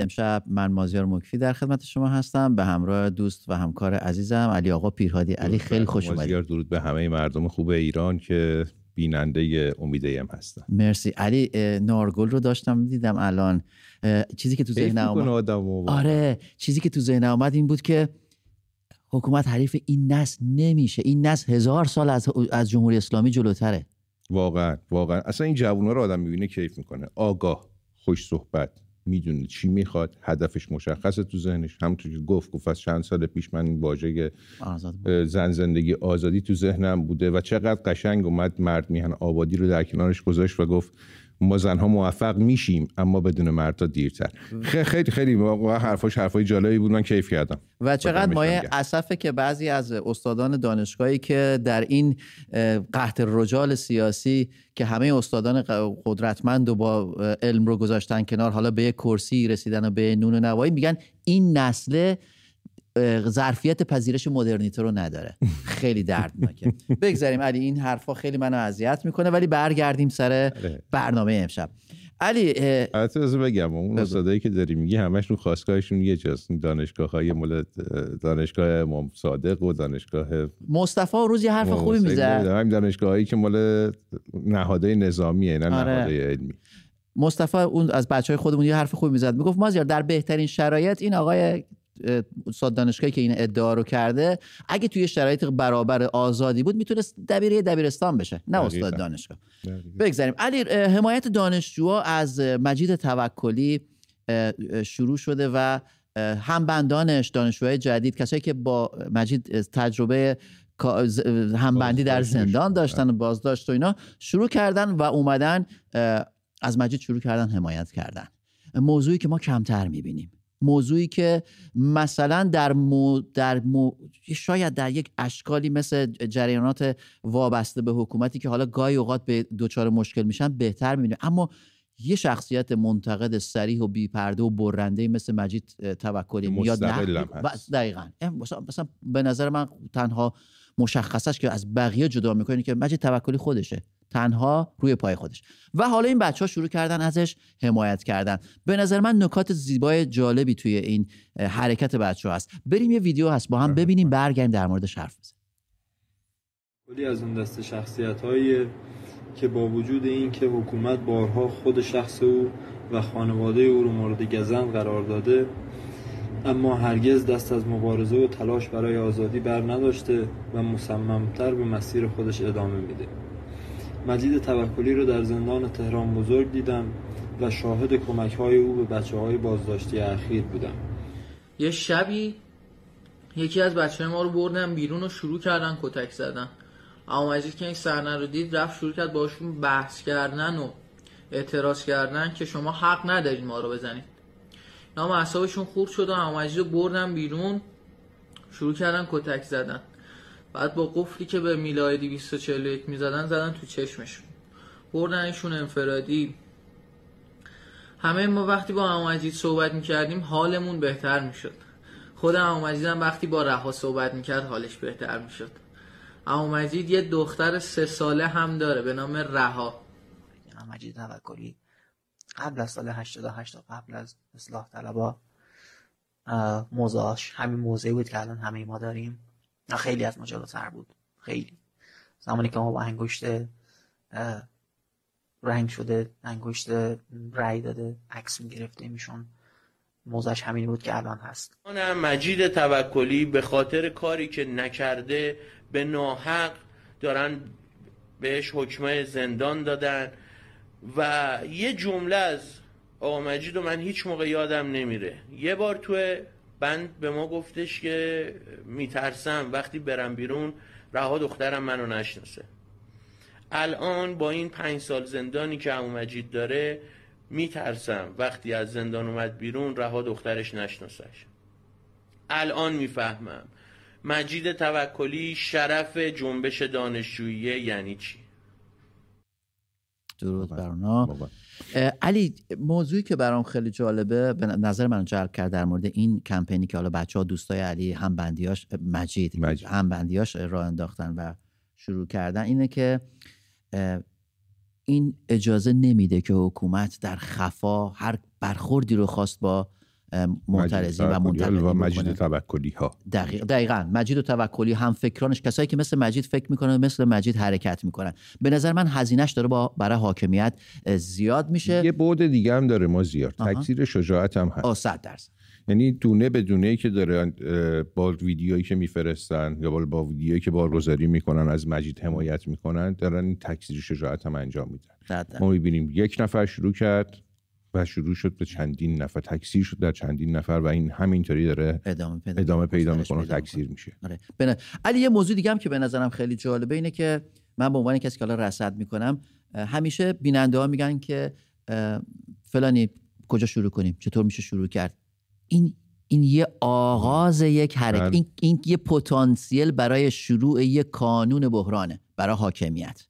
امشب من مازیار مکفی در خدمت شما هستم. به همراه دوست و همکار عزیزم علی آقا پیرهادی علی خیلی خوش اومدید. مازیار درود به همه مردم خوب ایران که بیننده امیده هم هستن. مرسی. علی نارگل رو داشتم دیدم الان. چیزی که تو ذهن اومد. آره چیزی که تو ذهن اومد این بود که حکومت حریف این نسل نمیشه. این نسل هزار سال از, از جمهوری اسلامی جلوتره. واقعا واقعا. اصلا این جوونا رو آدم می‌بینه کیف می‌کنه. آگاه خوش صحبت. می‌دونه چی می‌خواد هدفش مشخصه تو ذهنش. همونطور که گفت گفت از چند سال پیش من واژه زن زندگی آزادی تو ذهنم بوده و چقدر قشنگ اومد مرد میهن آبادی رو در کنارش گذاشت و گفت ما زنها موفق میشیم اما بدون مرد دیرتر. خیلی خیلی واقعا حرفاش حرفای جالبی بود من کیف کردم. و چقدر مایه اسفه که بعضی از استادان دانشگاهی که در این قحط رجال سیاسی که همه استادان قدرتمند و با علم رو گذاشتن کنار حالا به یک کرسی رسیدن و به نون و نوایی میگن این نسل ظرفیت پذیرش مدرنیته رو نداره. خیلی دردناکه. بگذاریم علی این حرفا خیلی منو اذیت می‌کنه ولی برگردیم سر آره. برنامه امشب. علی البته بگم اون استادایی که داری میگی همش رو خواستگاهشون یه جاست دانشگاه های مال دانشگاه امام صادق و دانشگاه مصطفی روز یه حرف خوبی می‌زد. همین دانشگاه هایی که مال نهادهای نظامیه نه آره. نهادهای علمی. مصطفی اون از بچه های خودمون یه حرف خوبی می‌زد. می‌گفت مازیار در بهترین شرایط این آقای استاد دانشگاهی که این ادعا رو کرده اگه توی شرایط برابر آزادی بود می‌تونست دبیره دبیرستان بشه نه استاد دانشگاه. بگذاریم. علی حمایت دانشجوها از مجید توکلی شروع شده و همبندانش دانشجوهای جدید کسایی که با مجید تجربه همبندی در زندان داشتن و بازداشت و اینا شروع کردن و اومدن از مجید شروع کردن حمایت کردن. موضوعی که ما کمتر می‌بینیم. موضوعی که مثلا در, مو در مو شاید در یک اشکالی مثل جریانات وابسته به حکومتی که حالا گاهی اوقات به دچار مشکل میشن بهتر می‌بینیم اما یه شخصیت منتقد سریح و بیپرده و برنده مثل مجید توکلی میاد نه؟ دقیقا. مثلا به نظر من تنها مشخصش که از بقیه جدا می‌کنه که مجید توکلی خودشه. تنها روی پای خودش. و حالا این بچه ها شروع کردن ازش حمایت کردن. به نظر من نکات زیبای جالبی توی این حرکت بچه ها هست. بریم یه ویدیو هست با هم ببینیم برگردیم در موردش حرف بزنیم. کلی از اون دست شخصیت هایی که با وجود این که حکومت بارها خود شخص او و خانواده او رو مورد گزند قرار داده. اما هرگز دست از مبارزه و تلاش برای آزادی بر نداشته و مصممتر به مسیر خودش ادامه میده. مجید توکلی رو در زندان تهران بزرگ دیدم و شاهد کمک های او به بچه های بازداشتی اخیر بودم. یه شبی یکی از بچه ما رو بردن بیرون و شروع کردن کتک زدن. اما مجید که این صحنه رو دید رفت شروع کرد باشون بحث کردن و اعتراض کردن که شما حق ندارید ما رو بزنید. نام اعصابشون خورد شد و رو بردن بیرون. شروع کردن کتک زدن. بعد با قفلی که به میلای 241 می‌زدن زدن تو چشمشون. بردنشون انفرادی. همه ما وقتی با امام صحبت می‌کردیم حالمون بهتر می‌شد. خود امام هم وقتی با رها صحبت می‌کرد حالش بهتر می‌شد. امام یه دختر سه ساله هم داره به نام رها. امام مجید توکلی. قبل از سال 88 قبل از اصلاح طلبا موضوعش همین موضعی بود که الان همه ما داریم. خیلی از ما جلوتر بود. خیلی. زمانی که ما با انگشت رنگ شده انگشت رای داده عکس می‌گرفته میشون موزش همین بود که الان هست. مجید توکلی به خاطر کاری که نکرده به ناحق دارن بهش حکمه زندان دادن. و یه جمله از آقا مجید و من هیچ موقع یادم نمیره. یه بار تو بند به ما گفتش که میترسم وقتی برم بیرون رها دخترم منو نشناسه. الان با این پنج سال زندانی که عمو مجید داره میترسم وقتی از زندان اومد بیرون رها دخترش نشناسش. الان می‌فهمم. مجید توکلی شرف جنبش دانشجویی یعنی چی؟ درود بر علی موضوعی که برام خیلی جالبه به نظر من جلب کرد در مورد این کمپینی که حالا بچه ها دوستای علی هم بندیاش مجید, مجید. هم بندیاش راه انداختن و شروع کردن اینه که این اجازه نمیده که حکومت در خفا هر برخوردی رو خواست با معترضین و منتقدین و مجید توکلی ها دقیق دقیقا. مجید و توکلی هم فکرانش کسایی که مثل مجید فکر می‌کنن مثل مجید حرکت می‌کنن. به نظر من هزینهش داره با برای حاکمیت زیاد میشه. یه بعد دیگه هم داره ما زیاد تکثیر شجاعت هم هست. 100 درصد. یعنی دونه به دونه که داره با ویدیویی که میفرستن یا با ویدیویی که با روزاری می‌کنن از مجید حمایت می‌کنن دارن این تکثیر شجاعت هم انجام میدن. ما می‌بینیم یک نفر شروع کرد. و شروع شد به چندین نفر تکثیر شد در چندین نفر و این همینطوری داره ادامه پیدا, ادامه پیدا می‌کنه تکثیر میشه. آره. علی یه موضوع دیگه هم که به نظرم خیلی جالبه اینه که من به عنوان کسی که حالا رصد می‌کنم همیشه بیننده ها میگن که فلانی کجا شروع کنیم؟ چطور میشه شروع کرد؟ این این یه آغاز یک حرکت بله. این, این یه پتانسیل برای شروع یک کانون بحرانه برای حاکمیت.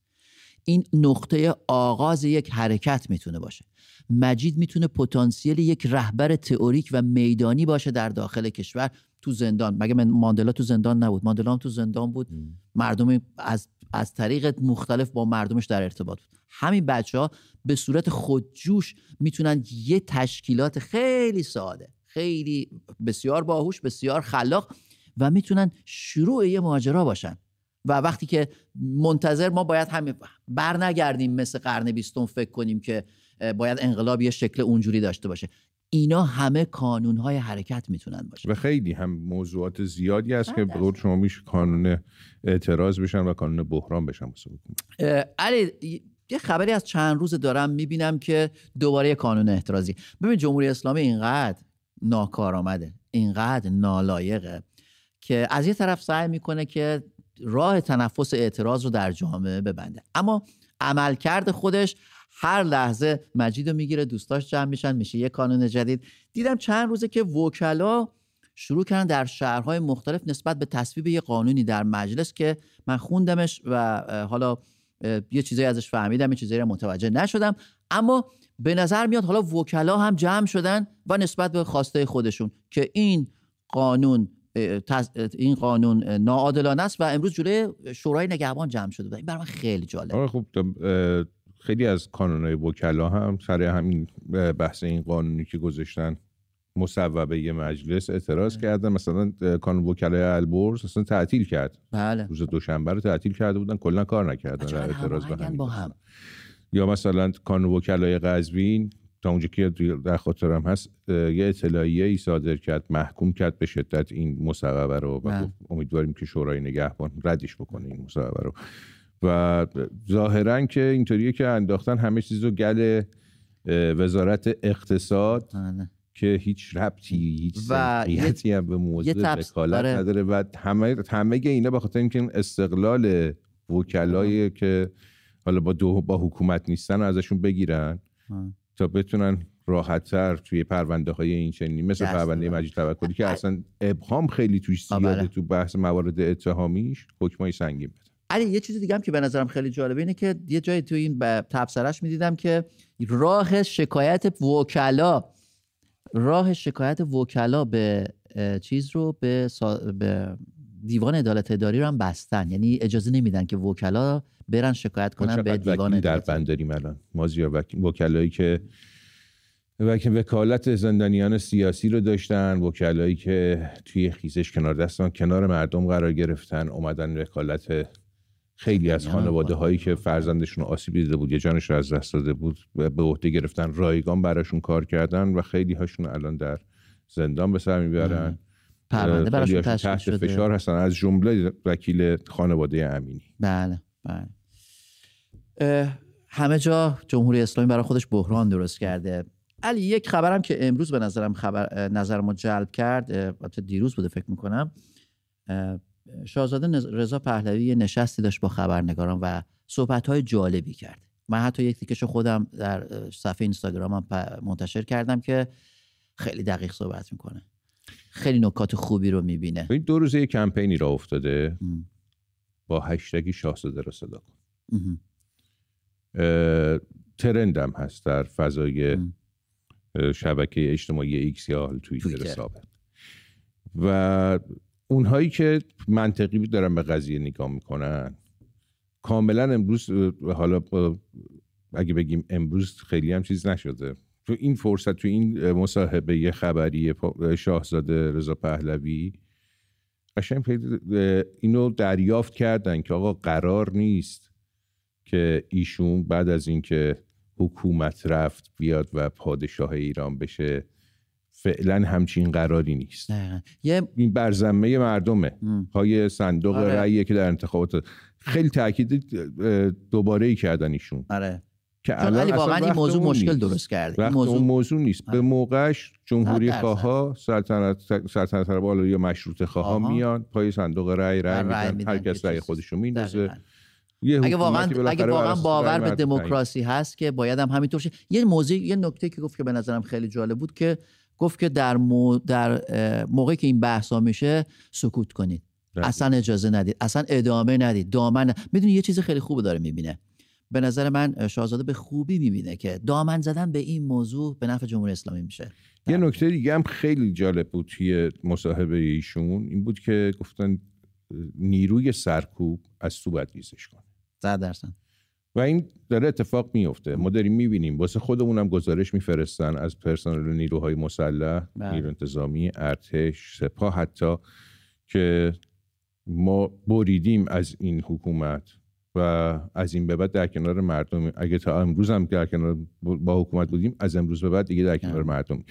این نقطه آغاز یک حرکت می‌تونه باشه. مجید می‌تونه پتانسیل یک رهبر تئوریک و میدانی باشه در داخل کشور تو زندان. مگه من ماندلا تو زندان نبود. ماندلا هم تو زندان بود. مردم از از طریق مختلف با مردمش در ارتباط بود. همین بچه ها به صورت خودجوش می‌تونن یه تشکیلات خیلی ساده خیلی بسیار باهوش بسیار خلاق و می‌تونن شروع یه ماجرا باشن. و وقتی که منتظر ما باید همین بر نگردیم مثل قرن بیستم فکر کنیم که باید انقلاب یه شکل اونجوری داشته باشه. اینا همه های حرکت می‌تونن باشه. و خیلی هم موضوعات زیادی هست که به شما میشه کانون اعتراض بشن و کانون بحران بشن علی یه خبری از چند روز دارم می‌بینم که دوباره کانون اعتراضی. ببین جمهوری اسلامی اینقدر ناکارآمده اینقدر نالایقه که از یه طرف سعی می‌کنه که راه تنفس اعتراض رو در جامعه ببنده. اما عملکرد خودش هر لحظه مجید رو می‌گیره دوستاش جمع میشن میشه یه کانون جدید. دیدم چند روزه که وکلا شروع کردن در شهرهای مختلف نسبت به تصویب یه قانونی در مجلس که من خوندمش و حالا یه چیزایی ازش فهمیدم یه چیزایی متوجه نشدم. اما به نظر میاد حالا وکلا هم جمع شدن و نسبت به خواسته خودشون که این قانون این قانون ناعادلانه است و امروز جلوی شورای نگهبان جمع شده این برای من خیلی جالب. آره خب خیلی از های وکلا هم سر همین بحث این قانونی که گذاشتن مصوبه یه مجلس اعتراض بله. کردن مثلا کانون وکلای البرز اصلا تعطیل کرد بله روز دوشنبه رو تعطیل کرده بودن کلا کار نکردن در اعتراض به همین با هم. یا مثلا کانون وکلای قزوین تا اونجا که در خاطرم هست یه اطلاعیه ای صادر کرد محکوم کرد به شدت این مصوبه رو و. امیدواریم که شورای نگهبان ردش بکنه این مصوبه رو و ظاهرا که اینطوریه که انداختن همه چیز رو گل وزارت اقتصاد بله. که هیچ ربطی هیچ و هم به موضوع وکالت آره. نداره و همه همه اینا به خاطر اینکه استقلال وکلایی که حالا با دو با حکومت نیستن ازشون بگیرن تا بتونن راحتتر توی پرونده های این چنینی مثل پرونده مجید توکلی که اصلا ابهام خیلی توش زیاده بله. تو بحث موارد اتهامیش حکمای سنگین بده علی یه چیز دیگه هم که به نظرم خیلی جالبه اینه که یه جایی تو این تبصرش می‌دیدم که راه شکایت وکلا راه شکایت وکلا به چیز رو به, به دیوان عدالت اداری رو هم بستن. یعنی اجازه نمیدن که وکلا برن شکایت کنن به دیوان در بند داریم الان؟ ما وکلایی که وکالت زندانیان سیاسی رو داشتن وکلایی که توی خیزش کنار دستان کنار مردم قرار گرفتن اومدن وکالت خیلی از خانواده هایی که فرزندشون آسیب دیده بود یا جانش رو از دست داده بود به عهده گرفتن رایگان براشون کار کردن و خیلی هاشون الان در زندان به سر می‌برن. پرونده براشون تحت فشار هستن. از جمله وکیل خانواده امینی. بله بله. همه جا جمهوری اسلامی برای خودش بحران درست کرده. علی یک خبرم که امروز به نظرم خبر نظر ما جلب کرد البته دیروز بوده فکر می‌کنم. شاهزاده رضا پهلوی یه نشستی داشت با خبرنگاران و صحبت های جالبی کرد. من حتی یک تیکش خودم در صفحه اینستاگرامم منتشر کردم که خیلی دقیق صحبت می‌کنه. خیلی نکات خوبی رو می‌بینه. این دو روزه یه کمپینی را افتاده. با هشتگی شاهزاده را صدا کن. trend م هست در فضای شبکه اجتماعی ایکس یا توییتر و اونهایی که منطقی دارن به قضیه نگاه می‌کنن. کاملا امروز حالا اگه بگیم امروز خیلی هم چیز نشده. تو این فرصت تو این مصاحبه خبری شاهزاده رضا پهلوی قشنگ اینو دریافت کردن که آقا قرار نیست که ایشون بعد از اینکه حکومت رفت بیاد و پادشاه ایران بشه. فعلا همچین قراری نیست. یه... این برزمه مردمه. پای صندوق آره. رأیه که در انتخابات خیلی تاکید دوباره ای کردن ایشون. آره. که الان واقعا این موضوع مشکل درست کرده. این موضوع... اون موضوع نیست. به موقعش جمهوری خواه سلطنت سلطنت بالا یا مشروط خواه میان پای صندوق رأی رأی میدن. هر کس رأی خودشو میندازه. اگه واقعا اگه واقعا باور به دموکراسی هست که باید هم همینطور شه. یه موضوع یه نکته که گفت که به نظرم خیلی جالب بود که گفت که در, مو در موقعی که این بحثا میشه سکوت کنید. اصلا اجازه ندید. اصلا ادامه ندید. دامن می‌دونی یه چیز خیلی خوب داره می‌بینه. به نظر من شاهزاده به خوبی می‌بینه که دامن زدن به این موضوع به نفع جمهوری اسلامی میشه. یه نکته دیگه هم خیلی جالب بود توی مصاحبه ایشون. این بود که گفتن نیروی سرکوب از تو باید ریزش کنه. صد درصد. و این داره اتفاق میفته ما داریم می‌بینیم. واسه خودمونم گزارش میفرستن از پرسنل نیروهای مسلح بله. نیرو انتظامی ارتش سپاه حتی که ما بریدیم از این حکومت و از این به بعد در کنار مردم. اگه تا امروز هم در کنار با حکومت بودیم از امروز به بعد دیگه در کنار مردم.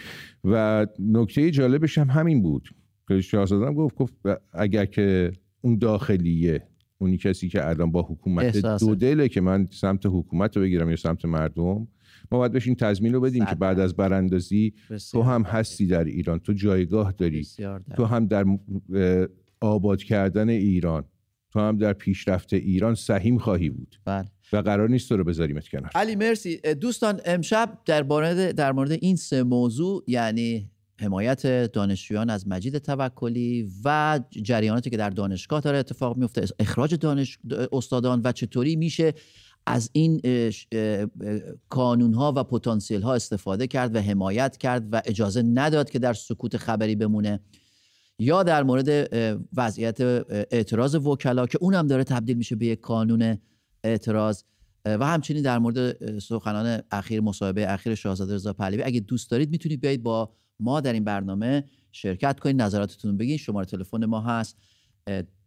و نکته جالبش هم همین بود. که شاهزاده گفت گفت اگر که اون داخلیه اونی کسی که الان با حکومت دو دله که من سمت حکومت رو بگیرم یا سمت مردم ما باید بهش این تضمین رو بدیم که بعد از براندازی تو هم هستی در ایران تو جایگاه داری تو هم در آباد کردن ایران تو هم در پیشرفت ایران سهیم خواهی بود. بله. و قرار نیست تو رو بذاریمت کنار. علی مرسی. دوستان امشب در مورد در مورد این سه موضوع یعنی حمایت دانشجویان از مجید توکلی و جریاناتی که در دانشگاه داره اتفاق میفته اخراج دانش استادان و چطوری میشه از این کانون ها و پتانسیل ها استفاده کرد و حمایت کرد و اجازه نداد که در سکوت خبری بمونه یا در مورد وضعیت اعتراض وکلا که اونم داره تبدیل میشه به یک کانون اعتراض. و همچنین در مورد سخنان اخیر مصاحبه اخیر شاهزاده رضا پهلوی اگه دوست دارید می‌تونید بیایید با ما در این برنامه شرکت کنید نظراتتون بگین. شماره تلفن ما هست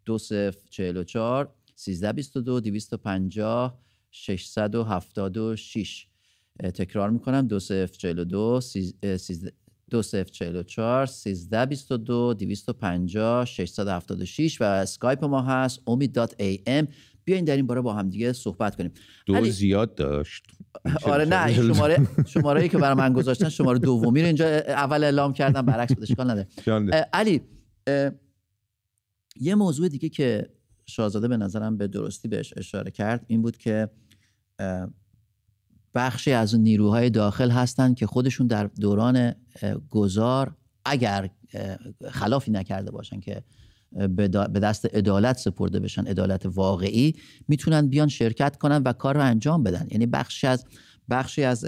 2044 1322 250 676 تکرار می‌کنم. 2042 2044 1322 250 676 و اسکایپ ما هست امید.am بیاین در این باره با هم دیگه صحبت کنیم. دو زیاد داشت. آره نه شماره شماره که برای من گذاشتن شماره دومی رو اینجا اول اعلام کردم برعکس بود اشکال نداره. علی یه موضوع دیگه که شاهزاده به نظرم به درستی بهش اشاره کرد این بود که بخشی از نیروهای داخل هستن که خودشون در دوران گذار اگر خلافی نکرده باشن که به دست عدالت سپرده بشن عدالت واقعی می‌تونن بیان شرکت کنن و کار رو انجام بدن. یعنی بخشی از بخشی از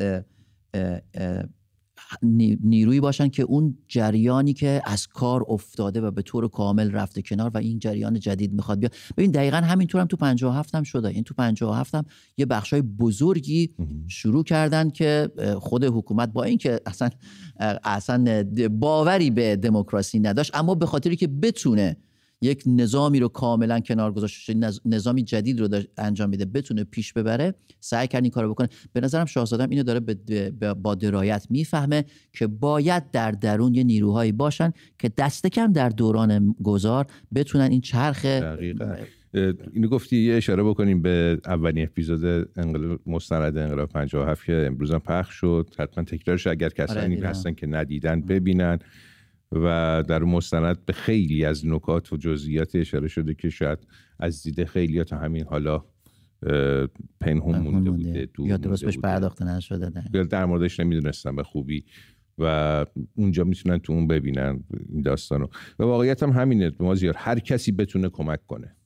نیرویی باشن که اون جریانی که از کار افتاده و به طور کامل رفته کنار و این جریان جدید می‌خواد بیاد. ببین دقیقا همینطور هم تو 57 هم شده. این تو 57 هم یه بخشای بزرگی شروع کردن که خود حکومت با اینکه اصلا اصلا باوری به دموکراسی نداشت اما به خاطری که بتونه یک نظامی رو کاملا کنار گذاشته نظامی جدید رو انجام میده بتونه پیش ببره سعی کرد این کارو بکنه. به نظرم شاهزاده اینو داره با درایت می‌فهمه که باید در درون یه نیروهایی باشن که دست کم در دوران گذار بتونن این چرخ اینو گفتی یه اشاره بکنیم به اولین اپیزود انقلاب مستند انقلاب 57 که امروز هم پخش شد. حتما تکرارش اگر کسانی آره هستن که ندیدن ببینن. و در مستند به خیلی از نکات و جزئیات اشاره شده که شاید از دید خیلی تا همین حالا پنهون مونده بوده یا درست بهش پرداخته نشده در, در موردش نمی‌دونستم به خوبی و اونجا می‌تونن تو اون ببینن این داستانو. و واقعیت هم همینه مازیار هر کسی بتونه کمک کنه.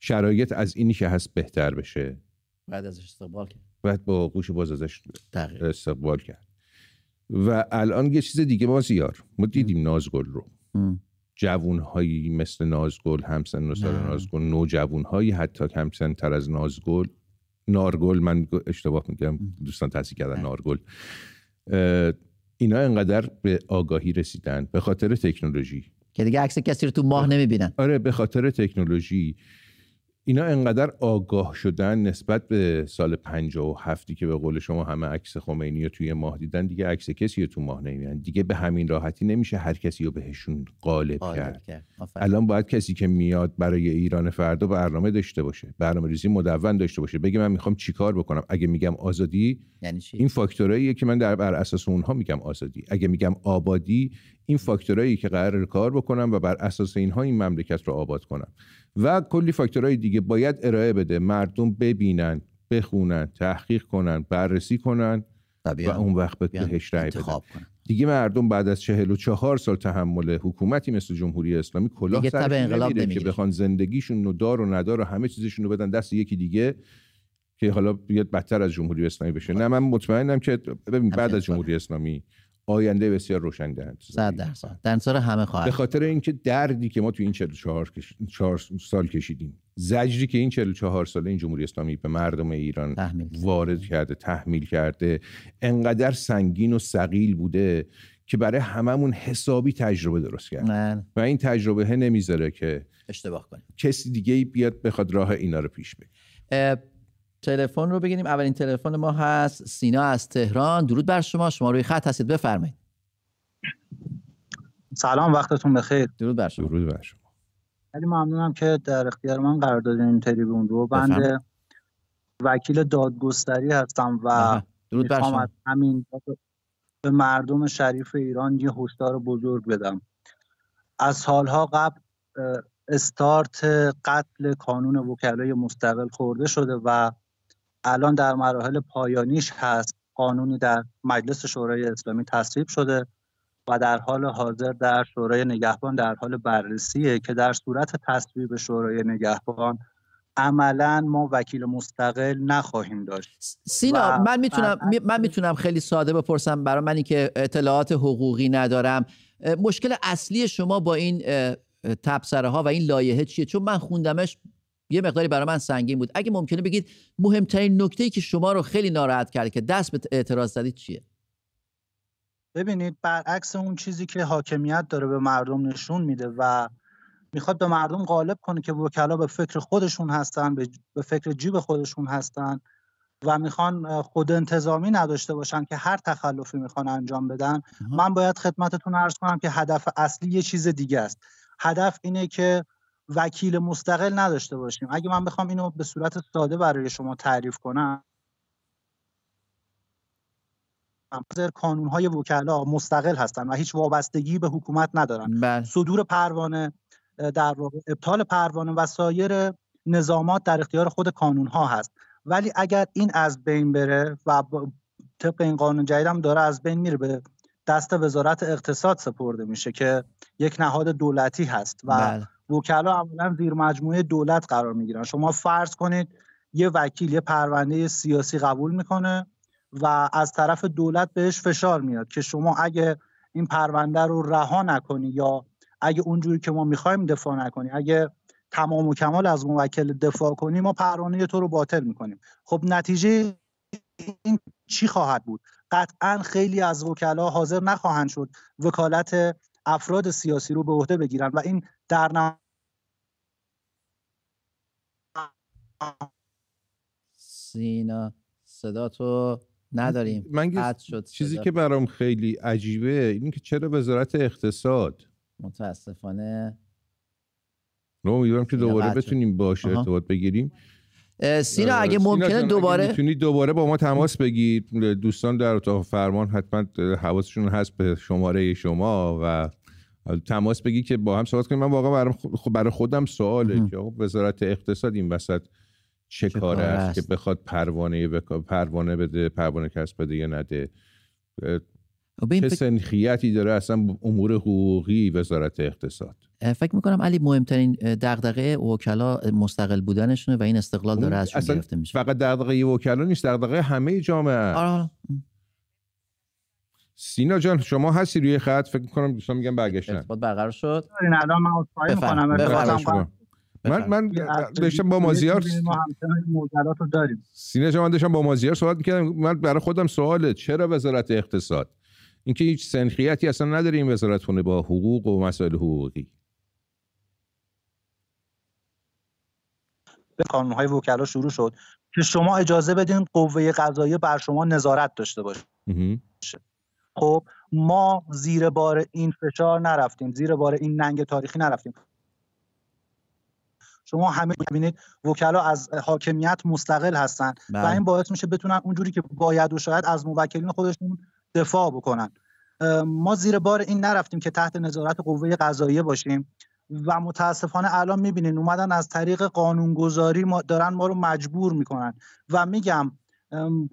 شرایط از اینی که هست بهتر بشه. بعد ازش استقبال کرد. بعد با گوش باز ازش استقبال کرد. و الان یه چیز دیگه مازیار ما دیدیم نازگل رو. جوون هایی مثل نازگل همسن و سال نازگل نو جوون هایی حتی همسن تر از نازگل. نارگل من اشتباه میگم دوستان تصحیح کردن نارگل. اینا انقدر به آگاهی رسیدن به خاطر تکنولوژی. که دیگه عکس کسی رو تو ماه نمی‌بینن. آره به خاطر تکنولوژی. اینا انقدر آگاه شدن نسبت به سال 57 که به قول شما همه عکس خمینی رو توی ماه دیدن دیگه عکس کسی رو تو ماه نمیدن دیگه به همین راحتی نمیشه هر کسی رو بهشون غالب کرد, کرد. الان باید کسی که میاد برای ایران فردا برنامه داشته باشه برنامه ریزی مدون داشته باشه بگه من می‌خوام چیکار بکنم؟ اگه میگم آزادی یعنی چی؟ این فاکتوراییه که من در بر اساس اونها میگم آزادی. اگه میگم آبادی این فاکتورایی که قرار کار بکنم و بر اساس اینها این مملکت رو آباد کنم. و کلی فاکتورهای دیگه باید ارائه بده. مردم ببینن بخونن تحقیق کنن بررسی کنن و اون وقت به بهش رأی بدن. دیگه مردم بعد از چهل و چهار سال تحمل حکومتی مثل جمهوری اسلامی کلاه سرشون که بخوان زندگیشون و دار و ندار و همه چیزشون رو بدن دست یکی دیگه که حالا بیاد بدتر از جمهوری اسلامی بشه. نه من مطمئنم که ببین بعد از جمهوری اسلامی آینده بسیار روشن دهند 100 درصد در انتظار همه خواهد به خاطر اینکه دردی که ما تو این 44 کش... سال کشیدیم زجری که این 44 ساله این جمهوری اسلامی به مردم ایران وارد کرده تحمیل کرده انقدر سنگین و سقیل بوده که برای هممون حسابی تجربه درست کرد من. و این تجربه نمی‌ذاره که اشتباه کنیم. کسی دیگه بیاد بخواد راه اینا رو پیش بره تلفن رو بگیریم. اولین تلفن ما هست. سینا از تهران. درود بر شما. شما روی خط هستید. بفرمایید. سلام. وقتتون بخیر. درود بر شما. درود بر شما. خیلی ممنونم که در اختیار من قرار دادین این تریبون رو. بنده وکیل دادگستری هستم و درود بر شما. همین به مردم شریف ایران یه هشدار بزرگ بدم. از سالها قبل استارت قتل کانون وکلای مستقل خورده شده و الان در مراحل پایانیش هست. قانونی در مجلس شورای اسلامی تصویب شده و در حال حاضر در شورای نگهبان در حال بررسیه که در صورت تصویب شورای نگهبان عملا ما وکیل مستقل نخواهیم داشت. سینا من می‌تونم من می‌تونم خیلی ساده بپرسم برای منی که اطلاعات حقوقی ندارم. مشکل اصلی شما با این تبصره ها و این لایحه چیه؟ چون من خوندمش یه مقداری برای من سنگین بود. اگه ممکنه بگید مهمترین نکته ای که شما رو خیلی ناراحت کرده که دست به اعتراض زدید چیه؟ ببینید برعکس اون چیزی که حاکمیت داره به مردم نشون میده و می‌خواد به مردم غالب کنه که وکلا به فکر خودشون هستن به فکر جیب خودشون هستن و می‌خوان خود انتظامی نداشته باشن که هر تخلفی می‌خوان انجام بدن. من باید خدمتتون ارز کنم که هدف اصلی یه چیز دیگه است. هدف اینه که وکیل مستقل نداشته باشیم اگه من بخوام اینو به صورت ساده برای شما تعریف کنم کانون های وکلا مستقل هستن و هیچ وابستگی به حکومت ندارن بله. صدور پروانه در واقع ابطال پروانه و سایر نظامات در اختیار خود کانون ها هست ولی اگر این از بین بره و طبق این قانون جدید هم داره از بین میره به دست وزارت اقتصاد سپرده میشه که یک نهاد دولتی هست و بله. وکلا عملا زیر مجموعه دولت قرار می‌گیرن. شما فرض کنید یه وکیل یه پرونده سیاسی قبول می‌کنه و از طرف دولت بهش فشار میاد که شما اگه این پرونده رو رها نکنی یا اگه اونجوری که ما می‌خوایم دفاع نکنی اگه تمام و کمال از موکل دفاع کنی ما پروانه تو رو باطل می‌کنیم. خب نتیجه این چی خواهد بود؟ قطعا خیلی از وکلا حاضر نخواهند شد وکالت افراد سیاسی رو به عهده بگیرن و این در سینا صدا تو نداریم. من شد چیزی که برام خیلی عجیبه این که چرا وزارت اقتصاد؟ متاسفانه رو می‌دونم که دوباره بتونیم باشه ارتباط بگیریم. سینا اگه ممکنه دوباره می‌تونید دوباره با ما تماس بگیرید. دوستان در اتاق فرمان حتما حواسشون هست به شماره شما و تماس بگی که با هم صحبت کنیم. من واقعا برای خودم سواله که وزارت اقتصاد این وسط چه, چه کاره است که بخواد پروانه پروانه بده پروانه کسب بده یا نده؟ چه سنخیتی داره؟ اصلا امور حقوقی وزارت اقتصاد. فکر می‌کنم علی مهمترین دغدغه وکلا مستقل بودنشونه و این استقلال داره ازشون گرفته میشه. فقط دغدغه وکلا نیست دغدغه همه جامعه آره. سینا جان شما هستی روی خط؟ فکر می‌کنم دوستان میگن برگشتن. ارتباط برقرار شد. الان من می‌کنم. من من داشتم با مازیار سینه من داشتم با مازیار صحبت می‌کردم. من برای خودم سواله چرا وزارت اقتصاد؟ اینکه هیچ سنخیتی اصلا نداره این وزارت خونه با حقوق و مسائل حقوقی. به های وکلا شروع شد که شما اجازه بدین قوه قضاییه بر شما نظارت داشته باشه. خب ما زیر بار این فشار نرفتیم زیر بار این ننگ تاریخی نرفتیم. شما همه می‌بینید وکلا از حاکمیت مستقل هستن و بله. این باعث میشه بتونن اونجوری که باید و شاید از موکلین خودشون دفاع بکنن ما زیر بار این نرفتیم که تحت نظارت قوه قضاییه باشیم و متاسفانه الان می‌بینین اومدن از طریق قانونگذاری ما دارن ما رو مجبور می‌کنن و میگم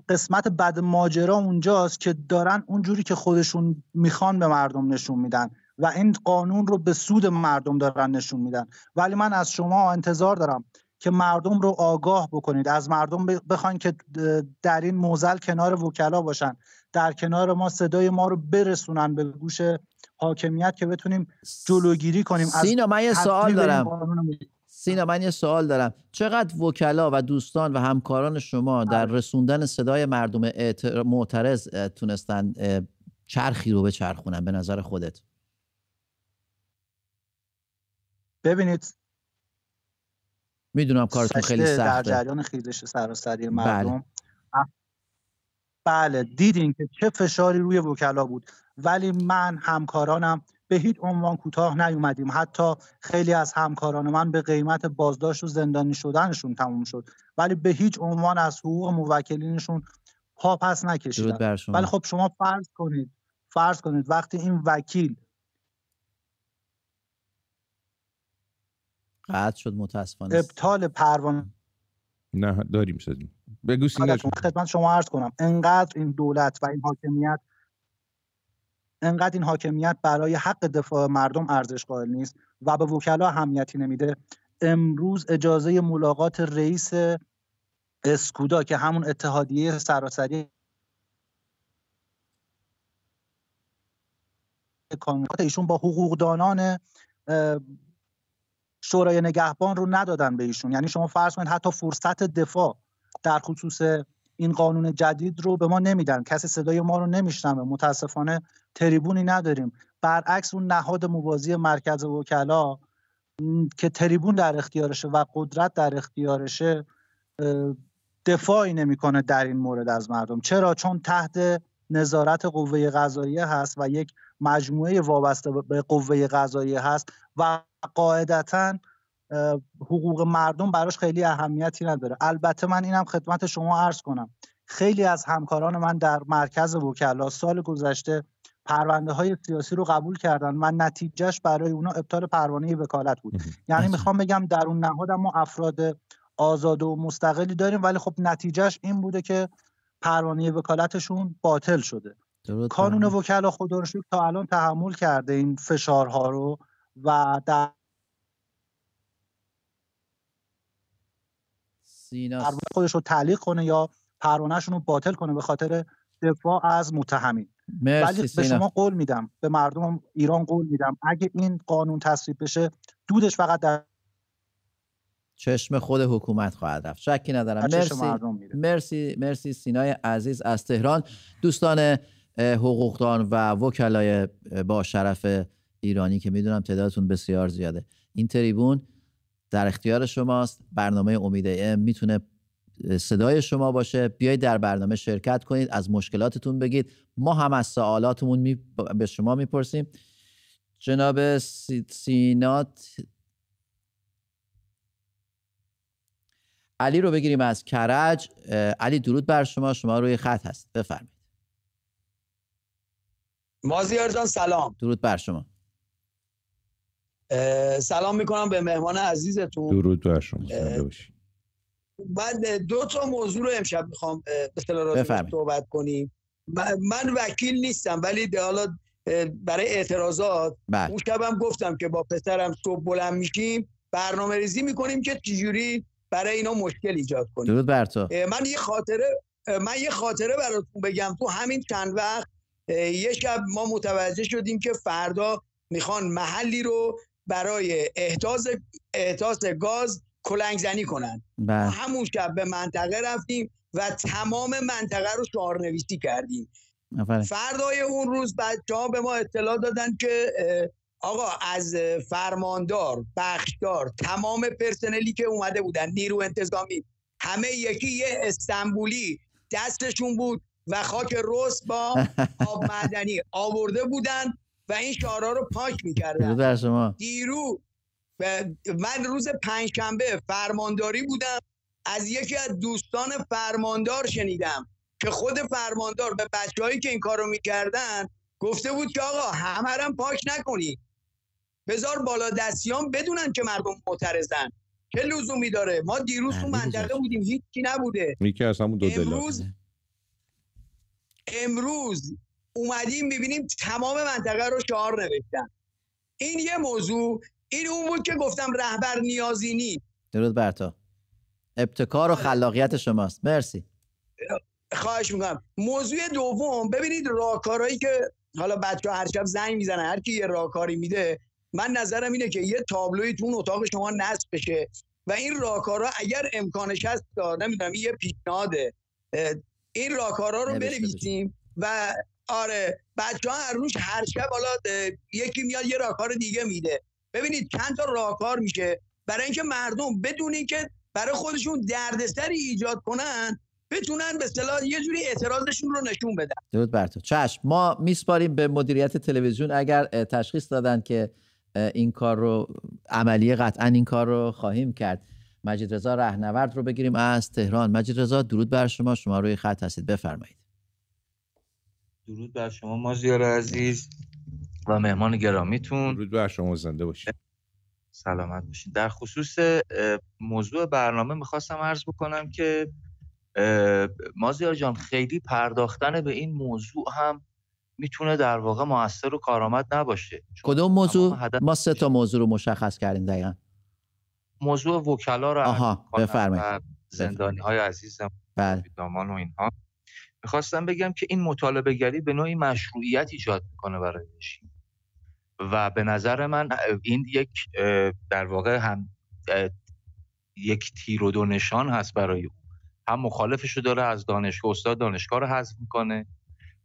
قسمت بد ماجرا اونجاست که دارن اونجوری که خودشون می‌خوان به مردم نشون میدن و این قانون رو به سود مردم دارن نشون میدن. ولی من از شما انتظار دارم که مردم رو آگاه بکنید. از مردم بخواین که در این موزل کنار وکلا باشن. در کنار ما صدای ما رو برسونن به گوش حاکمیت که بتونیم جلوگیری کنیم. سینا من یه سوال دارم. سینا من یه سوال دارم. چقدر وکلا و دوستان و همکاران شما در بله. رسوندن صدای مردم معترض تونستن چرخی رو به چرخونن به نظر خودت؟ ببینید می‌دونم کارتون خیلی سخته در جریان خیزش سراسری مردم. بله. بله دیدین که چه فشاری روی وکلا بود. ولی من همکارانم به هیچ عنوان کوتاه نیومدیم. حتی خیلی از همکاران من به قیمت بازداشت و زندانی شدنشون تموم شد. ولی به هیچ عنوان از حقوق موکلینشون پا پس نکشیدن. ولی خب شما فرض کنید فرض کنید وقتی این وکیل قطع شد متاسفانه. ابطال پروانه نه داریم سازیم. بگو خدمت شما عرض کنم. انقدر این دولت و این حاکمیت انقدر این حاکمیت برای حق دفاع مردم ارزش قائل نیست و به وکلا اهمیتی نمیده. امروز اجازه ملاقات رئیس اسکودا که همون اتحادیه سراسری کانونات ایشون با حقوقدانان شورای نگهبان رو ندادن به ایشون. یعنی شما فرض کنید حتی فرصت دفاع در خصوص این قانون جدید رو به ما نمیدن. کسی صدای ما رو نمیشنوه. متاسفانه تریبونی نداریم. برعکس اون نهاد موازی مرکز وکلا که تریبون در اختیارشه و قدرت در اختیارشه دفاعی نمی‌کنه در این مورد از مردم. چرا؟ چون تحت نظارت قوه قضاییه هست و یک مجموعه وابسته به قوه قضاییه هست و قاعدتا حقوق مردم براش خیلی اهمیتی نداره. البته من اینم خدمت شما عرض کنم. خیلی از همکاران من در مرکز وکلا سال گذشته پرونده های سیاسی رو قبول کردن و نتیجهش برای اونا ابطال پروانه وکالت بود. یعنی می‌خوام بگم در اون نهاد ما افراد آزاد و مستقلی داریم ولی خب نتیجهش این بوده که پروانه وکالتشون باطل شده. کانون وکلا خدا رو تا الان تحمل کرده این فشارها رو و در سینا خودش رو تعلیق کنه یا پروانهشون رو باطل کنه به خاطر دفاع از متهمین. ولی به شما قول میدم به مردم ایران قول میدم اگه این قانون تصویب بشه دودش فقط در چشم خود حکومت خواهد رفت. شکی ندارم. مرسی. مرسی مرسی سینای عزیز از تهران. دوستان حقوقدان و وکلای با شرف ایرانی که می‌دونم تعدادتون بسیار زیاده. این تریبون در اختیار شماست برنامه امید ام می‌تونه صدای شما باشه. بیایید در برنامه شرکت کنید از مشکلاتتون بگید. ما هم از سوالاتمون می... به شما می‌پرسیم. جناب سینات. علی رو بگیریم از کرج. علی درود بر شما. شما روی خط هست. بفرمایید. مازیار جان سلام. درود بر شما. سلام می‌کنم به مهمان عزیزتون. درود بر شما من دو تا موضوع رو امشب می‌خوام به صحبت کنیم. من وکیل نیستم ولی حالا برای اعتراضات بله. اون شبم گفتم که با پسرم صبح بلند میشیم برنامه ریزی می‌کنیم که چجوری برای اینا مشکل ایجاد کنیم. درود بر تو. من یه خاطره من یه خاطره براتون بگم. تو همین چند وقت یه شب ما متوجه شدیم که فردا می‌خوان محلی رو برای احتاز احتاز گاز کلنگ زنی کنن. بله. همون شب به منطقه رفتیم و تمام منطقه رو شعار نویسی کردیم فردای اون روز بچه ها به ما اطلاع دادن که آقا از فرماندار بخشدار تمام پرسنلی که اومده بودن نیرو انتظامی همه یکی یه استنبولی دستشون بود. و خاک رست با آب معدنی آورده بودن و این شعارها رو پاک می‌کردن. در شما. دیرو من روز پنجشنبه فرمانداری بودم. از یکی از دوستان فرماندار شنیدم که خود فرماندار به بچههایی که این کارو می‌کردن گفته بود که آقا همه پاک نکنید بذار بالا دستیان بدونن که مردم معترضن. چه لزومی داره؟ ما دیروز تو منطقه بودیم هیچی نبوده. یکی از همون دو امروز امروز اومدیم می‌بینیم تمام منطقه رو شعار نوشتن. این یه موضوع این اون بود که گفتم رهبر نیازی نیست. درود بر تو. ابتکار و آره. خلاقیت شماست. مرسی. خواهش می‌کنم. موضوع دوم ببینید راهکارهایی که حالا بچه هر شب زنگ می‌زنن هر کی یه راهکاری میده من نظرم اینه که یه تابلوی تو اتاق شما نصب بشه. و این راهکارها اگر امکانش هست نمی‌دونم یه پیشنهاده. این راهکارها رو بنویسیم و آره بچه ها هر روز هر شب حالا یکی میاد یه راهکار دیگه میده. ببینید چند تا راهکار میشه. برای اینکه مردم بدون اینکه برای خودشون دردسری ایجاد کنن بتونن به اصطلاح یه جوری اعتراضشون رو نشون بدن. درود بر تو. چشم ما میسپاریم به مدیریت تلویزیون. اگر تشخیص دادن که این کار رو عملی قطعا این کار رو خواهیم کرد. مجید رضا رهنورد رو بگیریم از تهران. مجید رضا درود بر شما. شما روی خط هستید. بفرمایید. درود بر شما مازیار عزیز و مهمان گرامیتون. درود بر شما زنده باشید. سلامت باشید. در خصوص موضوع برنامه می‌خواستم عرض بکنم که مازیار جان خیلی پرداختن به این موضوع هم می‌تونه در واقع موثر و کارآمد نباشه. کدوم موضوع؟ ما سه تا موضوع رو مشخص کردیم دقیقا. موضوع وکلا رو آها بفرمایید. زندانی های عزیزم بله. دامان و اینها. می‌خواستم بگم که این مطالبه گری به نوعی مشروعیت ایجاد می‌کنه برای رژیم. و به نظر من این یک در واقع هم یک تیر و دو نشان هست برای او. هم مخالفش رو داره از دانشگاه استاد دانشگاه رو حذف می‌کنه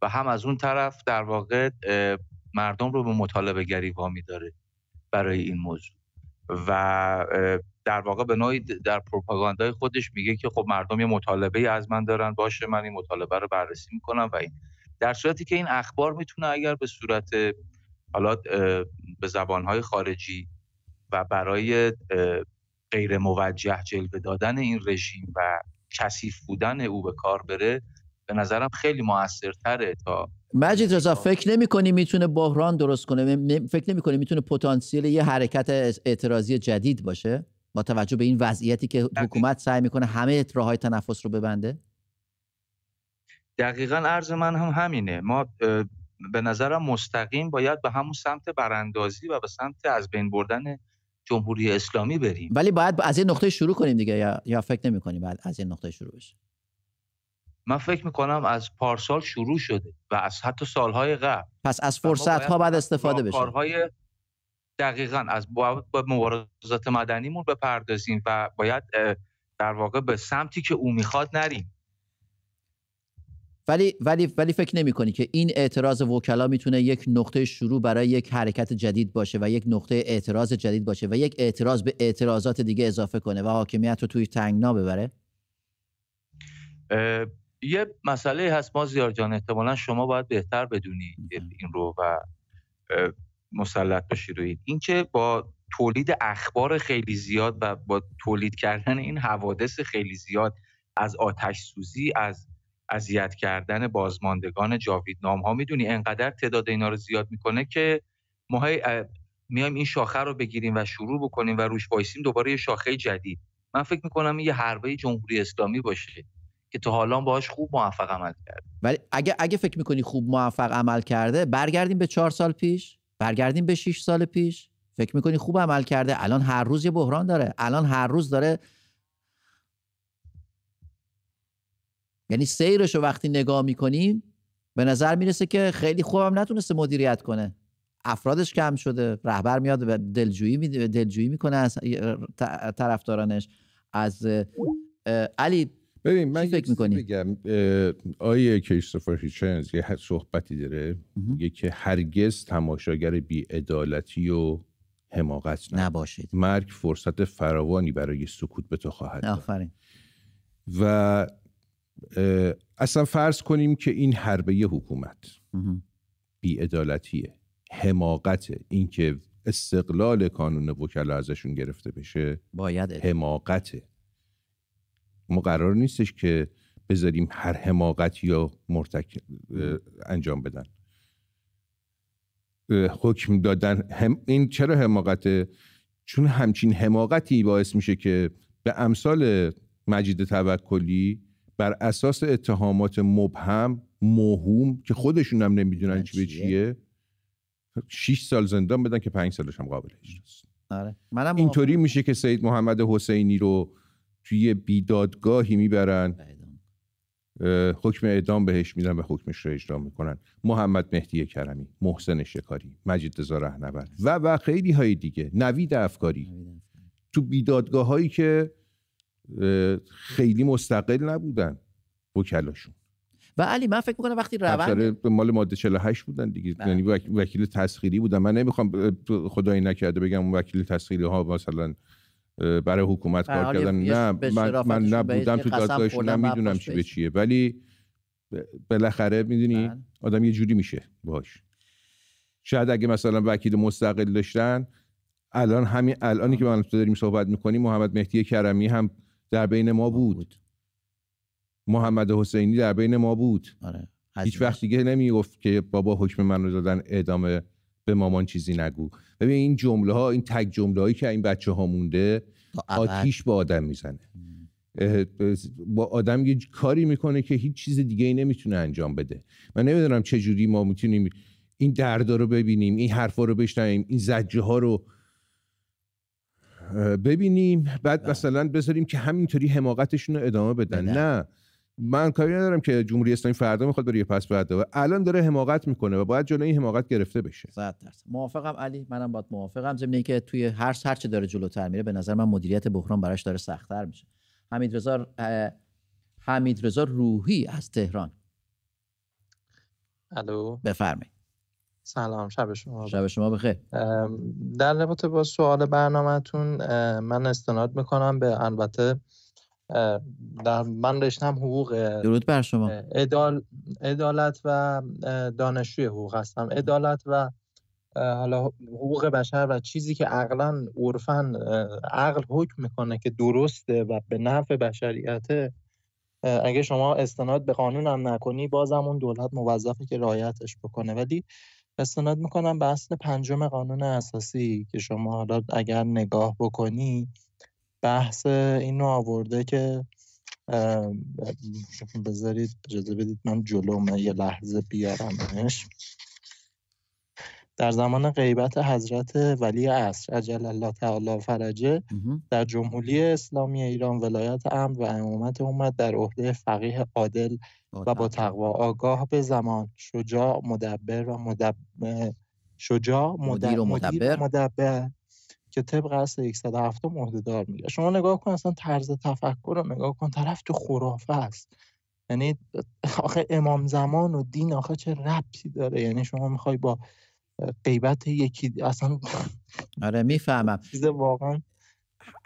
و هم از اون طرف در واقع مردم رو به مطالبه گری وامی داره برای این موضوع. و در واقع به نوعی در پروپاگاندای خودش میگه که خب مردم یه مطالبه از من دارن باشه من این مطالبه رو بررسی می‌کنم و این. در صورتی که این اخبار می‌تونه اگر به صورت حالا به زبانهای خارجی و برای غیر موجه جلوه دادن این رژیم و کثیف بودن او به کار بره به نظرم خیلی موثرتره تا مجید رضا فکر نمی کنی می‌تونه بحران درست کنه؟ فکر نمی کنی می‌تونه پتانسیل یه حرکت اعتراضی جدید باشه؟ با توجه به این وضعیتی که حکومت سعی می‌کنه همه راه های تنفس رو ببنده؟ دقیقا عرض من هم همینه. ما به نظرم مستقیم باید به همون سمت براندازی و به سمت از بین بردن جمهوری اسلامی بریم. ولی باید از این نقطه شروع کنیم دیگه یا, یا فکر نمی کنیم بعد از این نقطه شروع بشه؟ من فکر می‌کنم از پارسال شروع شده و از حتی سالهای قبل. پس از فرصت ها بعد استفاده بشه. کارهای دقیقا از با مبارزات مدنیمون بپردازیم و باید در واقع به سمتی که او می‌خواد نریم. ولی ولی ولی فکر نمی کنی که این اعتراض وکلا می‌تونه یک نقطه شروع برای یک حرکت جدید باشه و یک نقطه اعتراض جدید باشه و یک اعتراض به اعتراضات دیگه اضافه کنه و حاکمیت رو توی تنگنا ببره؟ یه مسئله هست ما زیار جان احتمالا شما باید بهتر بدونی این رو و مسلط باشی روی اینکه با تولید اخبار خیلی زیاد و با تولید کردن این حوادث خیلی زیاد از آتش سوزی از اذیت کردن بازماندگان جاویدنام ها می‌دونی انقدر تعداد اینا رو زیاد می‌کنه که ما میایم این شاخه رو بگیریم و شروع بکنیم و روش وایسیم دوباره یه شاخه جدید. من فکر می‌کنم یه حربه جمهوری اسلامی باشه. که تا حالا باهاش خوب موفق عمل کرده ولی اگه اگه فکر می‌کنی خوب موفق عمل کرده برگردیم به چهار سال پیش برگردیم به 6 سال پیش. فکر می‌کنی خوب عمل کرده الان هر روز یه بحران داره. الان هر روز داره یعنی سیرش رو وقتی نگاه می‌کنیم به نظر می‌رسه که خیلی خوبم نتونسته مدیریت کنه. افرادش کم شده رهبر میاد و دلجویی می دلجویی می‌کنه از طرفدارانش. از علی ببین من فکر می‌کنی؟ بگم آیه کریستوفر هیچنز یه صحبتی داره میگه که هرگز تماشاگر بیعدالتی و حماقت نباشید. مرگ فرصت فراوانی برای سکوت به تو خواهد آفرین. و اصلا فرض کنیم که این حربه حکومت بیعدالتیه. حماقته اینکه استقلال کانون وکلا ازشون گرفته بشه باید حماقته ما قرار نیستش که بذاریم هر حماقتی یا مرتک انجام بدن. حکم دادن هم این چرا حماقته؟ چون همچین حماقتی باعث میشه که به امثال مجید توکلی بر اساس اتهامات مبهم موهوم که خودشون هم نمی‌دونن چی به چیه؟ 6 سال زندان بدن که 5 سالش هم قابل اجراست. آره. اینطوری میشه که سید محمد حسینی رو توی بیدادگاهی می‌برن. حکم اعدام بهش میدن و حکمش رو اجرا می‌کنن. محمد مهدی کرمی محسن شکاری مجید رضا رهنورد و و خیلی های دیگه. نوید افکاری. تو بیدادگاه هایی که خیلی مستقل نبودن وکلاشون. و علی من فکر می‌کنم وقتی روند مال ماده 48 بودن دیگه. بله. یعنی وکیل تسخیری بودن. من نمی‌خوام خدایی نکرده بگم اون وکیل تسخیری ها مثلا برای حکومت کار کردن. نه من, من نبودم تو دادگاهشون نمی‌دونم چی به چیه. ولی بالاخره می‌دونی بله. آدم یه جوری میشه باش شاید اگه مثلا وکیل مستقل داشتن الان همین الانی که ما تو داریم صحبت می‌کنیم محمد مهدی کرمی هم در بین ما بود, محمد حسینی در بین ما بود. آره. هیچ وقت دیگه نمی‌گفت که بابا حکم من رو دادن اعدام به مامان چیزی نگو. ببین این جمله ها این تک جمله هایی که این بچه ها مونده آتیش با آدم می‌زنه. با آدم یه کاری می‌کنه که هیچ چیز دیگه ای نمی‌تونه انجام بده. من نمی‌دونم چه جوری ما می‌تونیم این دردا رو ببینیم این حرفا رو بشنویم این زجه ها رو ببینیم. بعد بله. مثلا بذاریم که همینطوری حماقتشون رو ادامه بدن. نه. من کاری ندارم که جمهوری اسلامی فردا می‌خواد بره پس و الان داره حماقت می‌کنه و باید جلوی این حماقت گرفته بشه. 100 درصد. موافقم علی منم باید موافقم. ضمن که توی هر هر چه داره جلوتر میره به نظر من مدیریت بحران براش داره سختتر میشه. حمید رضا حمید رضا روحی از تهران. الو. بفرمایید. سلام شب شما. شب شما بخیر. در رابطه با سوال برنامهتون من استناد می‌کنم به البته در من رشتم حقوق درود بر شما. ادال، عدالت و دانشجوی حقوق هستم. عدالت و حالا حقوق بشر و چیزی که عقلا عرفا عقل حکم می‌کنه که درسته و به نفع بشریته اگه شما استناد به قانون هم نکنی بازم اون دولت موظفه که رایتش بکنه. ولی استناد می‌کنم به اصل پنجم قانون اساسی که شما حالا اگر نگاه بکنی بحث اینو آورده که بذارید اجازه بدید من جلومه یه لحظه بیارمش. در زمان غیبت حضرت ولی عصر عجل الله تعالی فرجه در جمهوری اسلامی ایران ولایت امر و امامت اومد در عهده فقیه عادل و با تقوا. آگاه به زمان. شجاع مدبر و مدب... شجاع مدیر و مدبر, مدبر. که طبق اصل 107 مهده دار میگه شما نگاه کن اصلا طرز تفکر رو نگاه کن طرف تو خرافه است. یعنی آخه امام زمان و دین آخه چه ربطی داره؟ یعنی شما می‌خوای با غیبت یکی اصلا آره می‌فهمم. چیز واقعا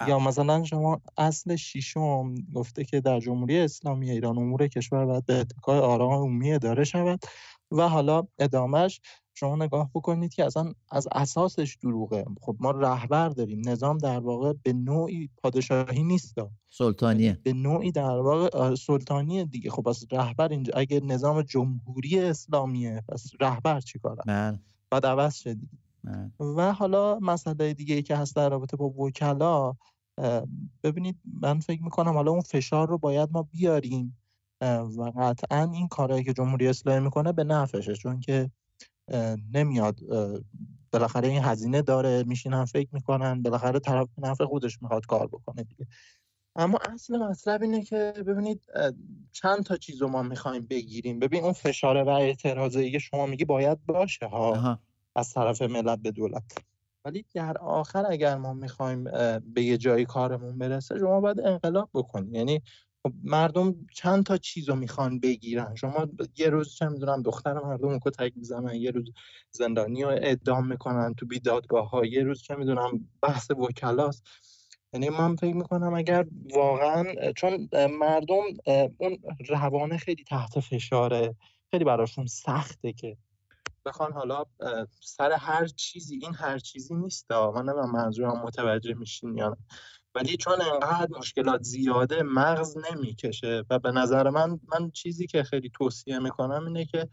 یا مثلا شما اصل شیشم گفته که در جمهوری اسلامی ایران امور کشور باید به اتکای آرام عمومی اداره شود. و حالا ادامش شما نگاه بکنید که اصلا از اساسش دروغه. خب ما رهبر داریم. نظام در واقع به نوعی پادشاهی نیست سلطانیه. به نوعی در واقع سلطانیه دیگه. خب پس رهبر اینجا اگه نظام جمهوری اسلامیه پس رهبر چیکاره بله. بعد عوض شدی بله. و حالا مسئله دیگه ای که هست در رابطه با وکلا ببینید من فکر می‌کنم حالا اون فشار رو باید ما بیاریم. و قطعا این کارهایی که جمهوری اسلامی می‌کنه به نفعشه چون که نمیاد بالاخره این هزینه داره میشینن فکر می‌کنن بالاخره طرف نفع خودش می‌خواد کار بکنه دیگه. اما اصل مطلب اینه که ببینید چند تا چیز رو ما می‌خوایم بگیریم. ببین اون فشاره و اعتراضی که شما میگی باید باشه ها از طرف ملت به دولت. ولی در آخر اگر ما می‌خوایم به یه جایی کارمون برسه شما باید انقلاب بکنید یعنی مردم چند تا چیز رو می‌خوان بگیرن؟ شما یه روز چه می‌دونم دختر مردم رو کتک می‌زنن یه روز زندانی رو اعدام می‌کنن تو بیدادگاه ها یه روز چه می‌دونم بحث وکلاست یعنی من فکر می‌کنم اگر واقعا چون مردم اون روانه خیلی تحت فشاره خیلی براشون سخته که بخوان حالا سر هر چیزی این هر چیزی نیست من منظورم متوجه میشین یا ولی چون انقدر مشکلات زیاده مغز نمی‌کشه. و به نظر من من چیزی که خیلی توصیه می‌کنم اینه که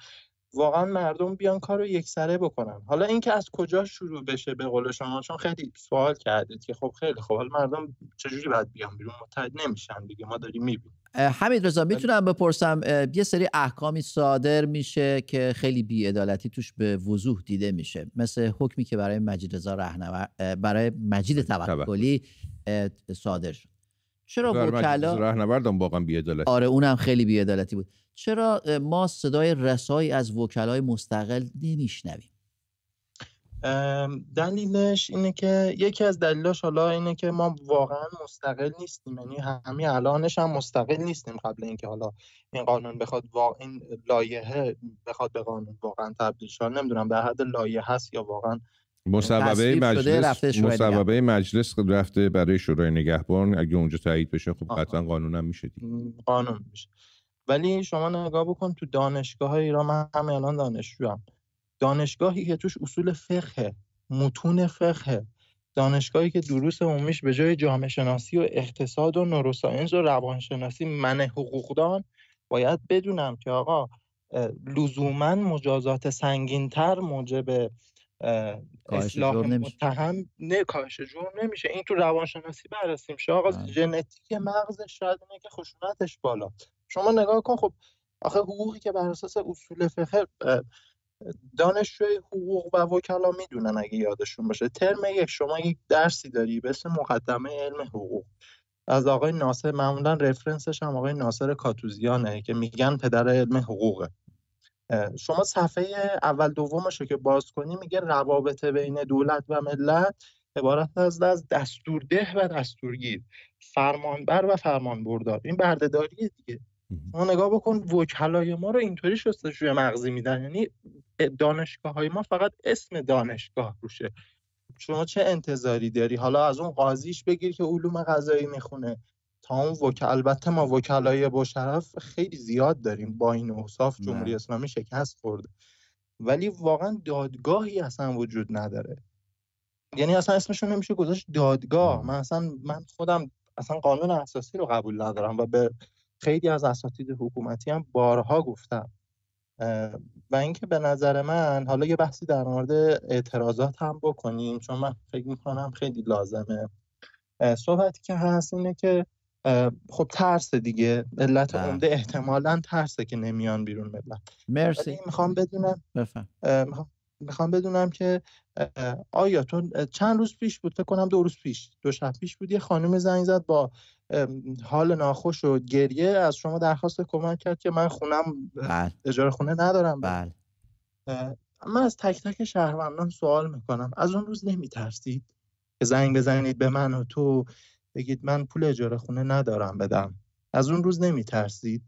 واقعا مردم بیان کار رو سره بکنن. حالا اینکه از کجا شروع بشه به قول شما؟ چون خیلی سوال کردید که خب خیلی خب حالا مردم چجوری باید بیان بیرون؟ متحد نمیشن دیگه. ما داریم می‌بینیم. حمید رضا می‌تونم بپرسم یه سری احکامی صادر میشه که خیلی بیعدالتی توش به وضوح دیده میشه؟ مثل حکمی که برای مجید رضا برای مجید توکلی. صادر شد. چرا وکلا رهنوردم واقعا بیعدالتی. آره اونم خیلی بیعدالتی بود. چرا ما صدای رسایی از وکلای مستقل نمیشنویم؟ دلیلش اینه که یکی از دلیلاش حالا اینه که ما واقعا مستقل نیستیم. یعنی همین الانش هم مستقل نیستیم قبل اینکه حالا این قانون بخواد واقع این لایحه بخواد به قانون واقعا تبدیل شه. نمی‌دونم در حد لایحه هست یا واقعا مصوبه مجلس مصوبه مجلس رفته برای شورای نگهبان. اگه اونجا تایید بشه خب قطعا قانون هم میشه قانون میشه. ولی شما نگاه بکن تو دانشگاه های ایران من همه الان دانشجو دانشگاهی که توش اصول فقه متون فقه. دانشگاهی که دروس عمومیش به جای جامعه شناسی و اقتصاد و نوروساینس و روانشناسی من حقوقدان باید بدونم که آقا لزوما مجازات سنگینتر موجب اصلاح متهم نه کاهش جرم نمیشه. این تو روانشناسی بررسی میشه آقا بله. ژنتیک مغزش شاید اینه که خشونتش بالا. شما نگاه کن خب آخه حقوقی که بر اساس اصول فقه دانشجوی حقوق و وکلا می‌دونن اگه یادشون باشه. ترم یک شما یک درسی داری به اسم مقدمه علم حقوق. از آقای ناصر معمولا رفرنسش هم آقای ناصر کاتوزیانه که میگن پدر علم حقوقه. شما صفحه اول دومش رو که باز کنی میگه روابط بین دولت و ملت عبارت از از دستورده و دستورگیر فرمانبر و فرمانبردار. این بردهداریه دیگه. ما نگاه بکن وکلای ما رو اینطوری شستشوی مغزی میدن. یعنی دانشگاه های ما فقط اسم دانشگاه روشه. شما چه انتظاری داری؟ حالا از اون قاضیش بگیر که علوم غذایی می‌خونه. تا اون وکل البته ما وکلای با شرف خیلی زیاد داریم. با این اوصاف جمهوری اسلامی شکست خورده. ولی واقعا دادگاهی اصلا وجود نداره. یعنی اصلا اسمشون نمیشه گذاشت دادگاه. من اصلا من خودم اصلا قانون اساسی رو قبول ندارم و به خیلی از اساتید حکومتی هم بارها گفتم. و اینکه به نظر من حالا یه بحثی در مورد اعتراضات هم بکنیم چون من فکر می‌کنم خیلی لازمه. صحبتی که هست اینه که خب ترس دیگه. علت. عمده احتمالا ترسه که نمیان بیرون ملت. مرسی. می‌خوام بدونم می‌خوام بدونم که آیا تو چند روز پیش بود؟ فکر کنم دو روز پیش. دو شب پیش بود. یه خانم زنگ زد با حال ناخوش و گریه. از شما درخواست کمک کرد که من خونم بله. اجاره خونه ندارم. بله. من از تک تک شهروندان سوال می‌کنم. از اون روز نمیترسید که زنگ بزنید به من و تو؟ بگید من پول اجاره خونه ندارم بدم. از اون روز نمیترسید؟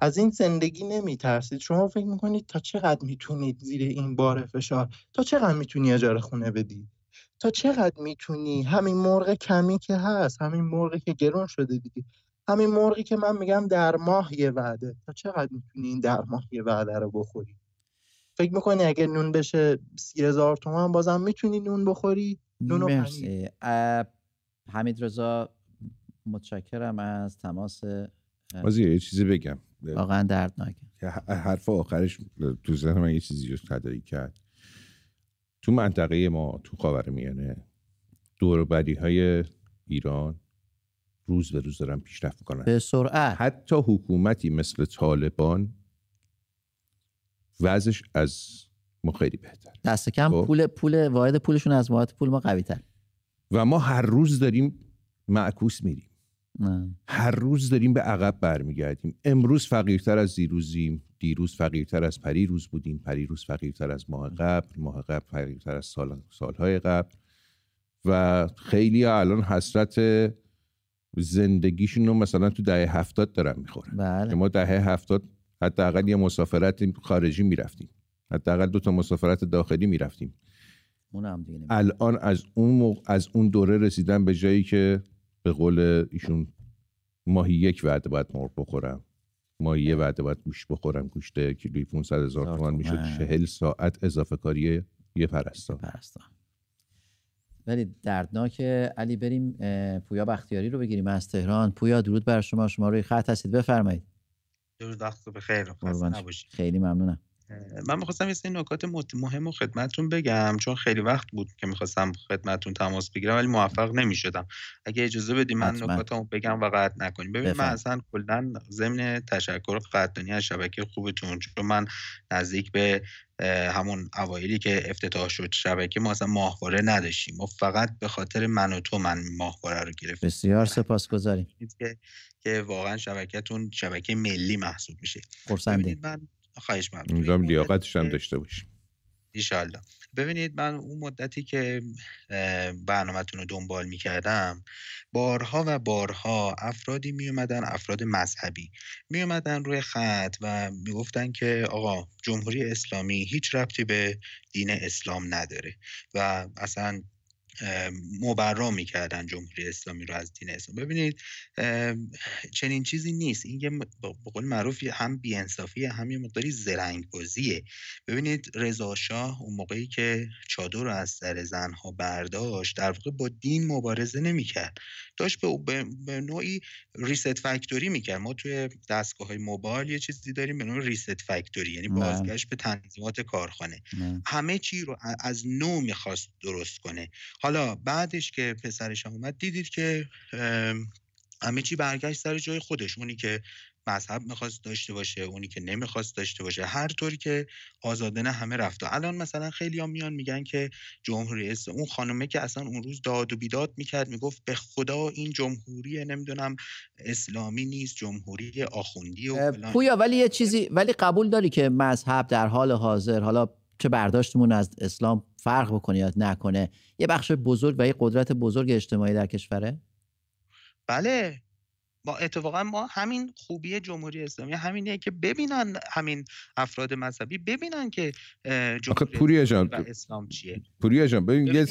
از این زندگی نمیترسید. شما فکر می‌کنید تا چقدر می‌تونید زیر این بار فشار؟ تا چقدر می‌تونی اجاره خونه بدی؟ تا چقدر می‌تونی؟ همین مرغ کمی که هست همین مرغی که گرون شده دیگه. همین مرغی که من میگم در ماه یه وعده. تا چقدر می‌تونی این در ماه یه وعده رو بخوری؟ فکر می‌کنی اگه نون بشه سی هزار تومن بازم می‌تونی نون بخوری؟ نون مرسی. حمید رضا متشکرم از تماس بازی یه چیزی بگم. واقعا دردناکه. حرف آخرش تو ذهن من یه چیزی رو تدایی کرد. تو منطقه ما تو خاور میانه دوربری های ایران روز به روز دارن پیشرفت می‌کنن. به سرعت. حتی حکومتی مثل طالبان وضعش از ما خیلی بهتر دست کم خب؟ پول پول واحد پولشون از واحد پول ما قوی تر و ما هر روز داریم معکوس میریم. هر روز داریم به عقب برمیگردیم. امروز فقیرتر از دیروزیم دیروز فقیرتر از پریروز بودیم پریروز فقیرتر از ماه قبل ماه قبل فقیرتر از سال سالهای قبل. و خیلی الان حسرت زندگیشون رو مثلا تو دهه هفتاد دارن می‌خورن. بله. ما دهه هفتاد حداقل یه مسافرت خارجی می‌رفتیم. حداقل دو تا مسافرت داخلی می‌رفتیم. الان از اون از اون دوره رسیدن به جایی که به قول ایشون ماهی یک وعده باید مرغ بخورم. ماهی یه وعده باید گوشت بخورم. گوشت کیلوی 500 هزار تومان می‌شد. چهل ساعت اضافه کاری یه پرستان. ولی دردناک علی بریم پویا بختیاری رو بگیریم از تهران. پویا درود بر شما. شما روی خط هستید. بفرمایید. درود وقت بخیر. خیلی ممنونم. من می‌خواستم یه نکات مهم و خدمتتون بگم چون خیلی وقت بود که می‌خواستم خدمتتون تماس بگیرم ولی موفق نمی‌شدم. اگه اجازه بدی من نکاتمو بگم و قطع نکنیم. ببین من اصلا کلا ضمن تشکر قدردانی از شبکه خوبتون چون من نزدیک به همون اوایلی که افتتاح شد شبکه ما اصلا ماهواره نداشتیم. ما فقط به خاطر من و تو من ماهواره رو گرفتیم. بسیار سپاسگزاریم. که که واقعا شبکهتون شبکه ملی محسوب میشه. من خواهش می‌کنم. لیاقتش هم داشته باشیم. ایشالله ببینید من اون مدتی که برنامهتون رو دنبال می‌کردم بارها و بارها افرادی میومدن افراد مذهبی میومدن روی خط و می‌گفتن که آقا جمهوری اسلامی هیچ ربطی به دین اسلام نداره و اصلا مبرا می‌کردن جمهوری اسلامی رو از دین اسلام. ببینید چنین چیزی نیست. این یه به قول معروف هم بیانصافی هم یه مقداری زرنگ بازیه ببینید رضا شاه اون موقعی که چادر رو از سر زنها برداشت در واقع با دین مبارزه نمی‌کرد. داشت به, به نوعی ریست فکتوری می‌کرد. ما توی دستگاه های موبایل یه چیزی داریم به نوع ریست فکتوری یعنی بازگشت به تنظیمات کارخانه. همه چی رو از نو می‌خواست درست کنه. حالا بعدش که پسرش اومد دیدید که همه چی برگشت سر جای خودش. اونی که مذهب می‌خواست داشته باشه اونی که نمی‌خواست داشته باشه هر طوری که آزادانه همه رفته. الان مثلا خیلی هم میان میگن که جمهوری اسلامی اون خانومه که اصلا اون روز داد و بیداد می‌کرد می‌گفت به خدا این جمهوری نمی‌دونم اسلامی نیست جمهوری آخوندی و پویا ولی یه چیزی ولی قبول داری که مذهب در حال حاضر حالا چه برداشتمون از اسلام فرق بکنه یا نکنه یه بخش بزرگ و یه قدرت بزرگ اجتماعی در کشوره؟ بله. ما اتفاقا ما همین خوبی جمهوری اسلامی همینه که ببینن همین افراد مذهبی ببینن که جمهوری اسلامی و اسلام چیه. پوریا جان ببین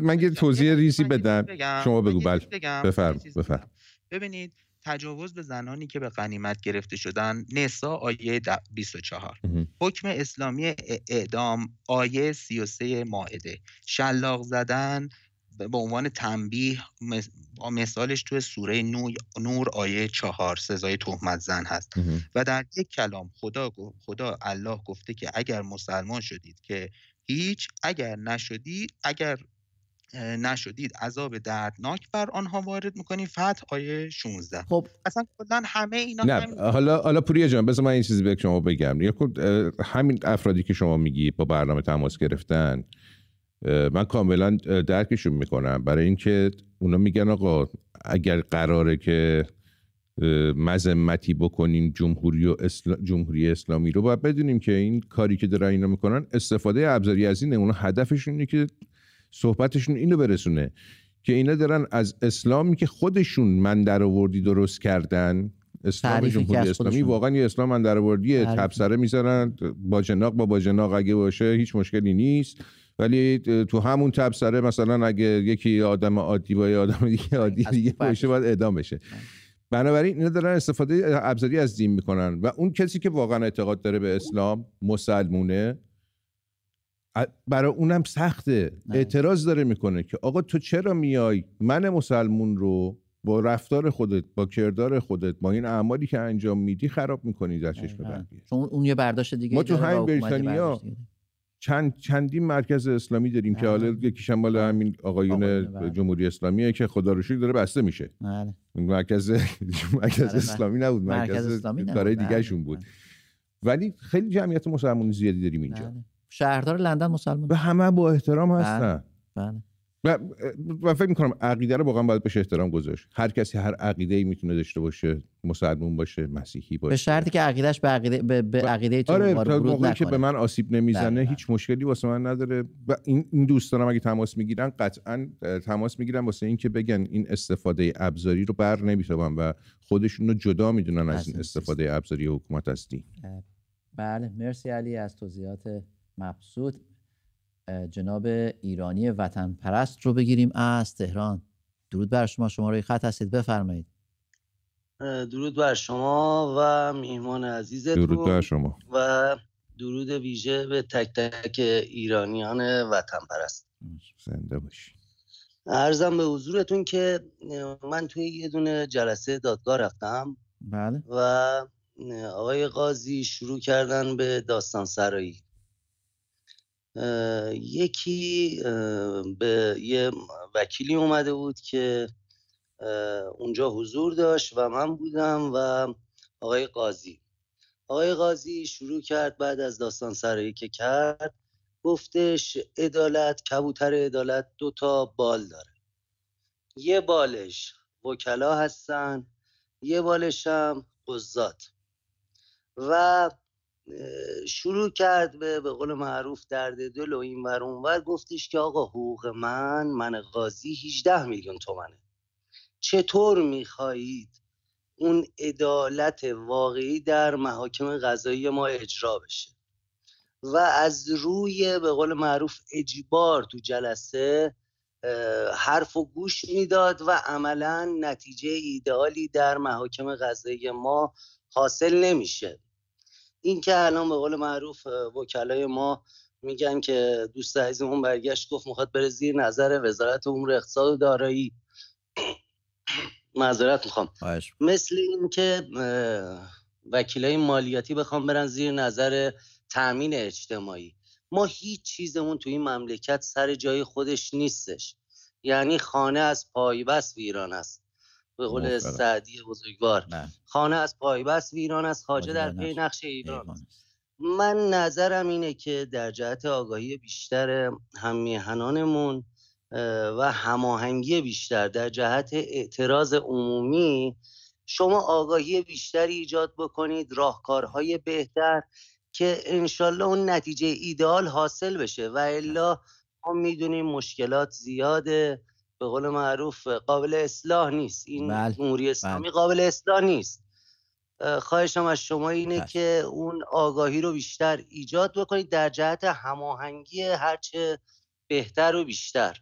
من یه توضیح ریزی بدم. شما بگو بله. بفرم بفرم ببینید تجاوز به زنانی که به غنیمت گرفته شدن نسا آیه 24 حکم اسلامی اعدام آیه 33 ماعده. شلاق زدن به عنوان تنبیه مثالش توی سوره نور آیه چهار سزای تهمت زن هست. و در یک کلام خدا خدا الله گفته که اگر مسلمان شدید که هیچ اگر نشدید اگر نشدید عذاب دردناک بر آنها وارد می‌کنیم فتح آیه 16 خب اصلا کلا همه اینا نه حالا حالا پوریا جان بذار من این چیزی به شما بگم. همین افرادی که شما میگی با برنامه تماس گرفتن من کاملا درکشون می‌کنم. برای اینکه اونا میگن آقا اگر قراره که مذمتی بکنیم جمهوری و جمهوری اسلامی رو باید بدونیم که این کاری که دارن اینا می‌کنن استفاده ابزاری از اینه. اونا هدفشون اینه که صحبتشون اینو برسونه که اینا دارن از اسلامی که خودشون من در آوردی درست کردن اسلام جمهوری اسلامی واقعا یه اسلام من در آوردی تبصره می‌ذارن با جناق با با جناق اگه باشه هیچ مشکلی نیست. ولی تو همون تبصره مثلا اگه یکی آدم عادی با یه آدم دیگه عادی دیگه باشه باید اعدام بشه. بنابراین اینا دارن استفاده ابزاری از دین می‌کنن و اون کسی که واقعا اعتقاد داره به اسلام مسلمونه برای اونم سخته. اعتراض داره می‌کنه که آقا تو چرا میای من مسلمون رو با رفتار خودت با کردار خودت با این اعمالی که انجام میدی خراب می‌کنی در چشم بقیه؟ چون اون یه برداشت دیگه ما تو همین بریتانیا چند چندین مرکز اسلامی داریم که حالا یکیش مال همین آقایون بله. جمهوری اسلامیه که خدا رو داره بسته میشه. بله. مرکز مرکز بله، اسلامی نبود مرکز کارهای دیگه شون بود. ولی خیلی جمعیت مسلمانی زیادی داریم اینجا. شهردار لندن مسلمان. به همه با احترام هستن. بله. و, و فکر می‌کنم عقیده رو واقعا باید بهش احترام گذاشت. هر کسی هر عقیده ای می‌تونه داشته باشه مسلمون باشه مسیحی باشه. به شرطی که عقیدهش به عقیده به, به عقیده تو آره تا که به من آسیب نمی‌زنه بله، هیچ بله. مشکلی واسه من نداره و این این دوستانم اگه تماس می‌گیرن قطعا تماس می‌گیرن واسه اینکه بگن این استفاده ابزاری رو بر نمی‌تونن و خودشون رو جدا می‌دونن از این استفاده ابزاری حکومت هستی. بله مرسی علی از توضیحات مبسوط. جناب ایرانی وطن پرست رو بگیریم. از تهران. درود بر شما. شما روی خط هستید. بفرمایید. درود بر شما و میهمان عزیزتون. درود بر شما. و درود ویژه به تک تک ایرانیان وطن پرست زنده باشی. ارزم به حضورتون که من توی یه دونه جلسه دادگاه رفتم. بله. و آقای قاضی شروع کردن به داستان سرایی یکی به یه وکیلی اومده بود که اونجا حضور داشت و من بودم و آقای قاضی. آقای قاضی شروع کرد بعد از داستان سرایی که کرد گفتش عدالت کبوتر عدالت دو تا بال داره. یه بالش وکلا هستن یه بالش هم قضات. و شروع کرد به به قول معروف درد دل و این ور ور گفتش که آقا حقوق من من قاضی 18 میلیون تومنه. چطور می‌خواهید اون عدالت واقعی در محاکم قضایی ما اجرا بشه؟ و از روی به قول معروف اجبار تو جلسه حرف و گوش می‌داد و عملا نتیجه ایدئالی در محاکم قضایی ما حاصل نمیشه. این که الان به قول معروف وکلای ما میگن که دوست عزیزمون برگشت گفت می‌خواد بره زیر نظر وزارت امور اقتصاد و دارایی. معذرت می‌خوام. مثل این که وکیلای مالیاتی بخوام برن زیر نظر تامین اجتماعی. ما هیچ چیزمون تو این مملکت سر جای خودش نیستش. یعنی خانه از پایبست ویران است. به قول سعدی بزرگوار. خانه از پایبست ویران است خاجه در پی نقش. ایران من نظرم اینه که در جهت آگاهی بیشتر همیهنانمون و هماهنگی بیشتر در جهت اعتراض عمومی شما آگاهی بیشتری ایجاد بکنید راهکارهای بهتر که انشالله اون نتیجه ایدئال حاصل بشه. و الا ما می‌دونیم مشکلات زیاده. به قول معروف قابل اصلاح نیست. این بله. جمهوری اسلامی بله. قابل اصلاح نیست. خواهشم از شما اینه بله. که اون آگاهی رو بیشتر ایجاد بکنید در جهت هماهنگی هرچه بهتر و بیشتر.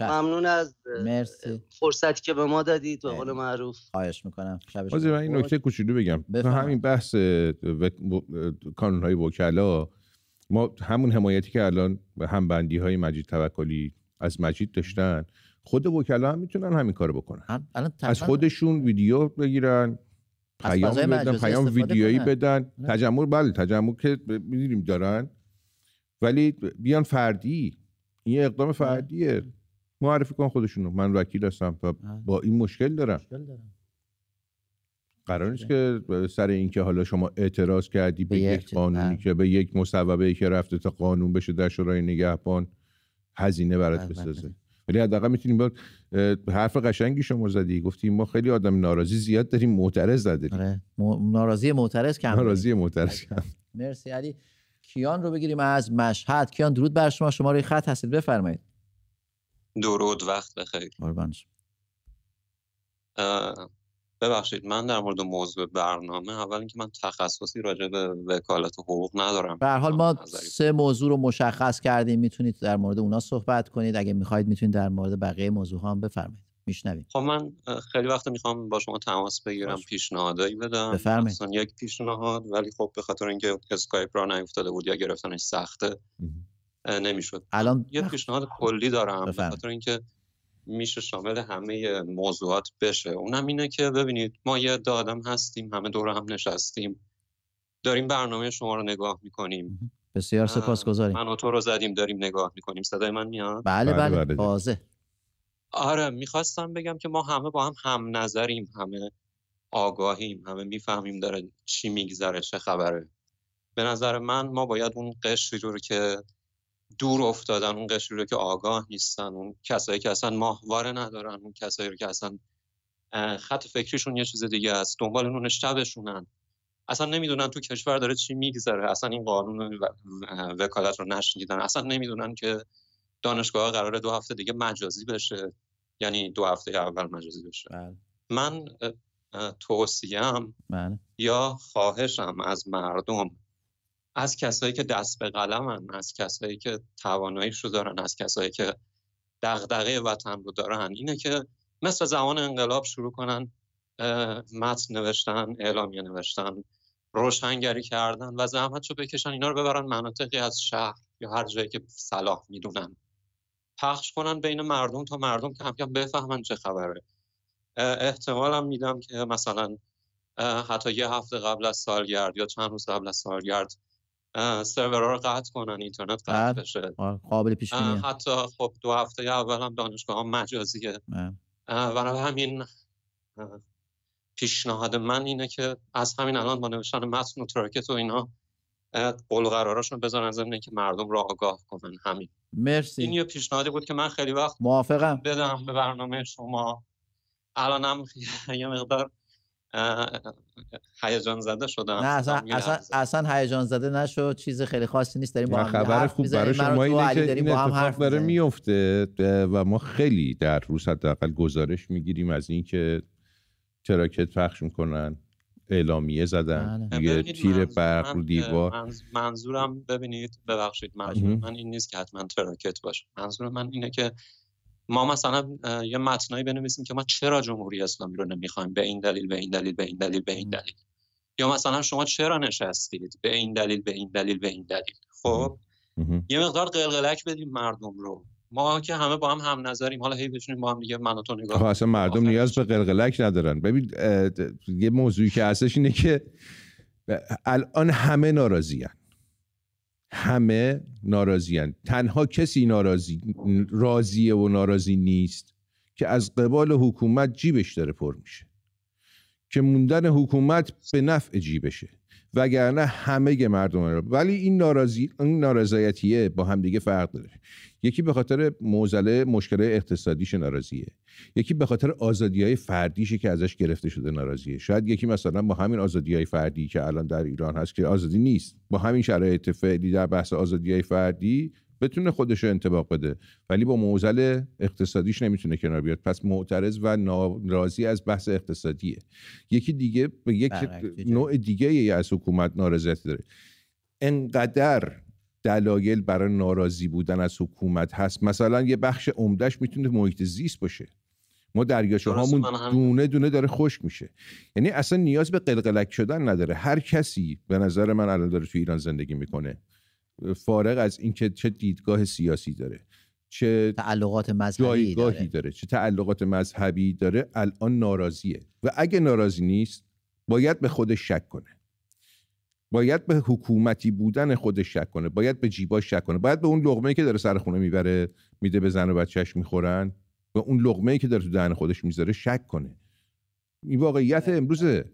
ممنون از مرسی. فرصتی که به ما دادید به قول معروف. خواهش می‌کنم. من این نکته کوچولو بگم. همین بحث کانون های وکلا ما همون حمایتی که الان همبندی های مجید توکلی از مجید داشتن. خود وکلا هم می‌تونن همین کارو بکنن. از خودشون ویدیو بگیرن پیام بدن پیام ویدیویی بدن. تجمع بله تجمع که می‌دونیم دارن. ولی بیان فردی. این اقدام فردیه. معرفی کن خودشونو. من وکیل هستم و با این مشکل دارم. قرار نیست که سر اینکه حالا شما اعتراض کردی به, یک قانونی که به یک مصوبه که رفته تا قانون بشه در شورای نگهبان. هزینه برات بله، بله، بسازه. بله. ولی حداقل می‌تونیم با حرف قشنگی شما زدی. گفتیم ما خیلی آدم ناراضی زیاد داریم معترض داریم آره. ناراضی معترض کم ناراضی معترض کم. مرسی علی. کیان رو بگیریم از مشهد. کیان درود بر شما. شما روی خط هستید. بفرمایید. درود وقت بخیر. ببخشید من در مورد موضوع برنامه اول اینکه من تخصصی راجع به وکالت حقوق ندارم. به حال ما سه موضوع رو مشخص کردیم می‌تونید در مورد اونا صحبت کنید. اگه می‌خواید می‌تونید در مورد بقیه موضوع هم بفرمایید. میشنوید خب من خیلی وقت می‌خوام با شما تماس بگیرم پیشنهادایی بدم. بفرمایید. یک پیشنهاد ولی خب به خاطر اینکه اسکایپ را نیفتاده بود یا گرفتنش سخته نمی‌شد. الان یه پیشنهاد کلی دارم به خاطر اینکه میشه شامل همه موضوعات بشه. اونم اینه که ببینید ما یه آدم هستیم همه دور هم نشستیم. داریم برنامه شما رو نگاه می‌کنیم. بسیار سپاسگزاریم. من و تو رو زدیم داریم نگاه می‌کنیم. صدای من میاد؟ بله بله, بله, بله. واضح. آره می‌خواستم بگم که ما همه با هم هم نظریم همه آگاهیم همه می‌فهمیم داره چی میگذره چه خبره. به نظر من ما باید اون قشری رو که دور افتادن اون قشری رو که آگاه نیستن اون کسایی که اصلا ماهواره ندارن اون کسایی رو که اصلا خط فکریشون یه چیز دیگه است دنبال نون شبشونن اصلا نمی‌دونن تو کشور داره چی میگذره اصلا این قانون وکالت رو نشنیدن اصلا نمی‌دونن که دانشگاه قراره دو هفته دیگه مجازی بشه یعنی دو هفته اول مجازی بشه بله. من توصیم بله. یا خواهشم از مردم از کسایی که دست به قلمن از کسایی که تواناییش رو دارن از کسایی که دغدغه وطن رو دارن. اینه که مثل زمان انقلاب شروع کنن متن نوشتن اعلامیه نوشتن روشنگری کردن و زحمت رو بکشن اینا رو ببرن مناطقی از شهر یا هر جایی که صلاح می‌دونن. پخش کنن بین مردم تا مردم کم کم بفهمن چه خبره. احتمالم میدم که مثلا حتی یه هفته قبل از سالگرد یا چند روز قبل از سالگرد سرورها رو قطع کنن اینترنت قطع بشه. قابل پیش حتی خب دو هفته اول هم دانشگاه ها مجازیه. برای همین پیشنهاد من اینه که از همین الان با نوشتن متن و تراکت و اینا قول قراراشون بذارن ضمن که مردم را آگاه کنن. همین. مرسی. این یه پیشنهادی بود که من خیلی وقت موافقم. بدم به برنامه شما. الانم یه مقدار هیجان زده شدم نه اصلا اصلا, اصلا هیجان زده نشد چیز خیلی خاصی نیست داریم با هم خبر خوب برای شما اینه که این اتفاق داره میفته و ما خیلی در روز حداقل گزارش می‌گیریم از اینکه تراکت پخش می‌کنن اعلامیه زدن بله. یه تیر برق رو دیوار. منظورم ببینید ببخشید منظور من این نیست که حتما تراکت باشه منظور من اینه که ما مثلا یه متنایی بنویسیم که ما چرا جمهوری اسلامی رو نمی‌خوایم؟ به این دلیل به این دلیل به این دلیل به این دلیل. یا مثلا شما چرا نشستید؟ به این دلیل به این دلیل به این دلیل. خب؟ یه مقدار قلقلک بدیم مردم رو. ما که همه با هم هم نظریم. حالا هی بتونیم با هم دیگه من تو نگاه اصلا مردم نیاز به قلقلک ندارن. ببین یه موضوعی که هستش اینه که الان همه ناراضیان. همه ناراضیان تنها کسی ناراضی راضیه و ناراضی نیست که از قبال حکومت جیبش داره پر میشه. که موندن حکومت به نفع جیبشه. وگرنه همه مردم رو ولی این ناراضی این نارضایتیه با هم دیگه فرق داره. یکی به خاطر موزله مشکل اقتصادیش ناراضیه. یکی به خاطر آزادی های فردیشه که ازش گرفته شده ناراضیه. شاید یکی مثلا با همین آزادی های فردی که الان در ایران هست که آزادی نیست. با همین شرایط فعلی در بحث آزادی های فردی بتونه خودش رو انتباق بده. ولی با موزل اقتصادیش نمی‌تونه کنار بیاد. پس معترض و ناراضی از بحث اقتصادیه. یکی دیگه به یک نوع دیگه ای از حکومت نارضایتی داره. انقدر دلایل برای ناراضی بودن از حکومت هست. مثلا یه بخش عمدهش می‌تونه محیط زیست باشه. ما دریاچه هامون دونه دونه داره خشک میشه. یعنی اصلا نیاز به قلقلک شدن نداره. هر کسی به نظر من الان داره تو ایران زندگی می‌کنه. فارغ از اینکه چه دیدگاه سیاسی داره چه تعلقات مذهبی داره. داره چه تعلقات مذهبی داره الان ناراضیه. و اگه ناراضی نیست باید به خودش شک کنه. باید به حکومتی بودن خودش شک کنه. باید به جیباش شک کنه. باید به اون لغمه که داره سر خونه می‌بره میده به زن و بچهش می‌خورن و اون لغمه که داره تو دهن خودش می‌ذاره شک کنه. این واقعیت امروزه.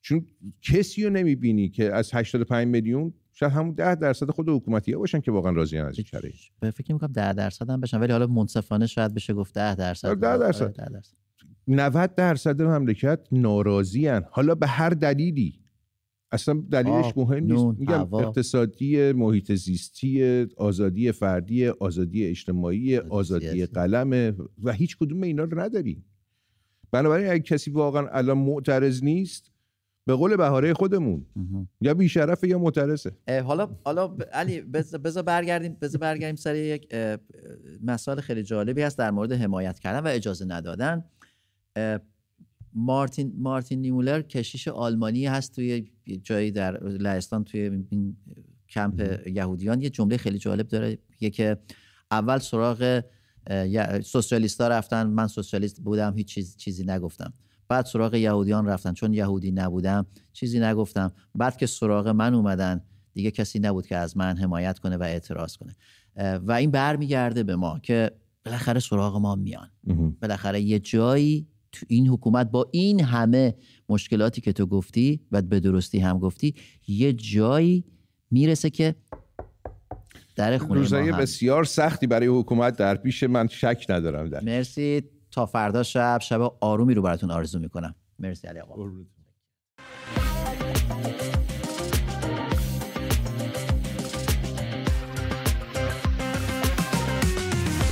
چون کسی رو نمی‌بینی که از 85 میلیون شاید همون 10 درصد خود حکومتی ها باشن که واقعا راضی از این شرایط به فکر می‌کنم 10 درصد هم بشن ولی حالا منصفانه شاید بشه گفت 10 درصد. 10 آره، درصد. 10 درصد. 90 درصد مملکت ناراضی حالا به هر دلیلی. اصلا دلیلش مهم نیست. میگم اقتصادی محیط زیستی آزادی فردی آزادی اجتماعی آزادی قلم و هیچ کدوم اینا رو نداریم. بنابراین اگه کسی واقعا الان معترض نیست به قول بهاره خودمون. یا بیشرفه یا معترضه. حالا حالا علی بذار برگردیم بذار برگردیم سر یک مسائل خیلی جالبی هست در مورد حمایت کردن و اجازه ندادن. مارتین مارتین نیمولر کشیش آلمانی هست توی جایی در لهستان توی این کمپ یهودیان. یه جمله خیلی جالب داره. یه که اول سراغ سوسیالیستا رفتن. من سوسیالیست بودم هیچ چیز چیزی نگفتم. بعد سراغ یهودیان رفتن. چون یهودی نبودم چیزی نگفتم. بعد که سراغ من اومدن دیگه کسی نبود که از من حمایت کنه و اعتراض کنه. و این برمیگرده به ما که بالاخره سراغ ما میان. بالاخره یه جایی تو این حکومت با این همه مشکلاتی که تو گفتی و به درستی هم گفتی یه جایی می‌رسه که در خونه روزای بسیار سختی برای حکومت در پیش من شک ندارم در. مرسی. تا فردا شب شب آرومی رو براتون آرزو می‌کنم. مرسی علی آقا.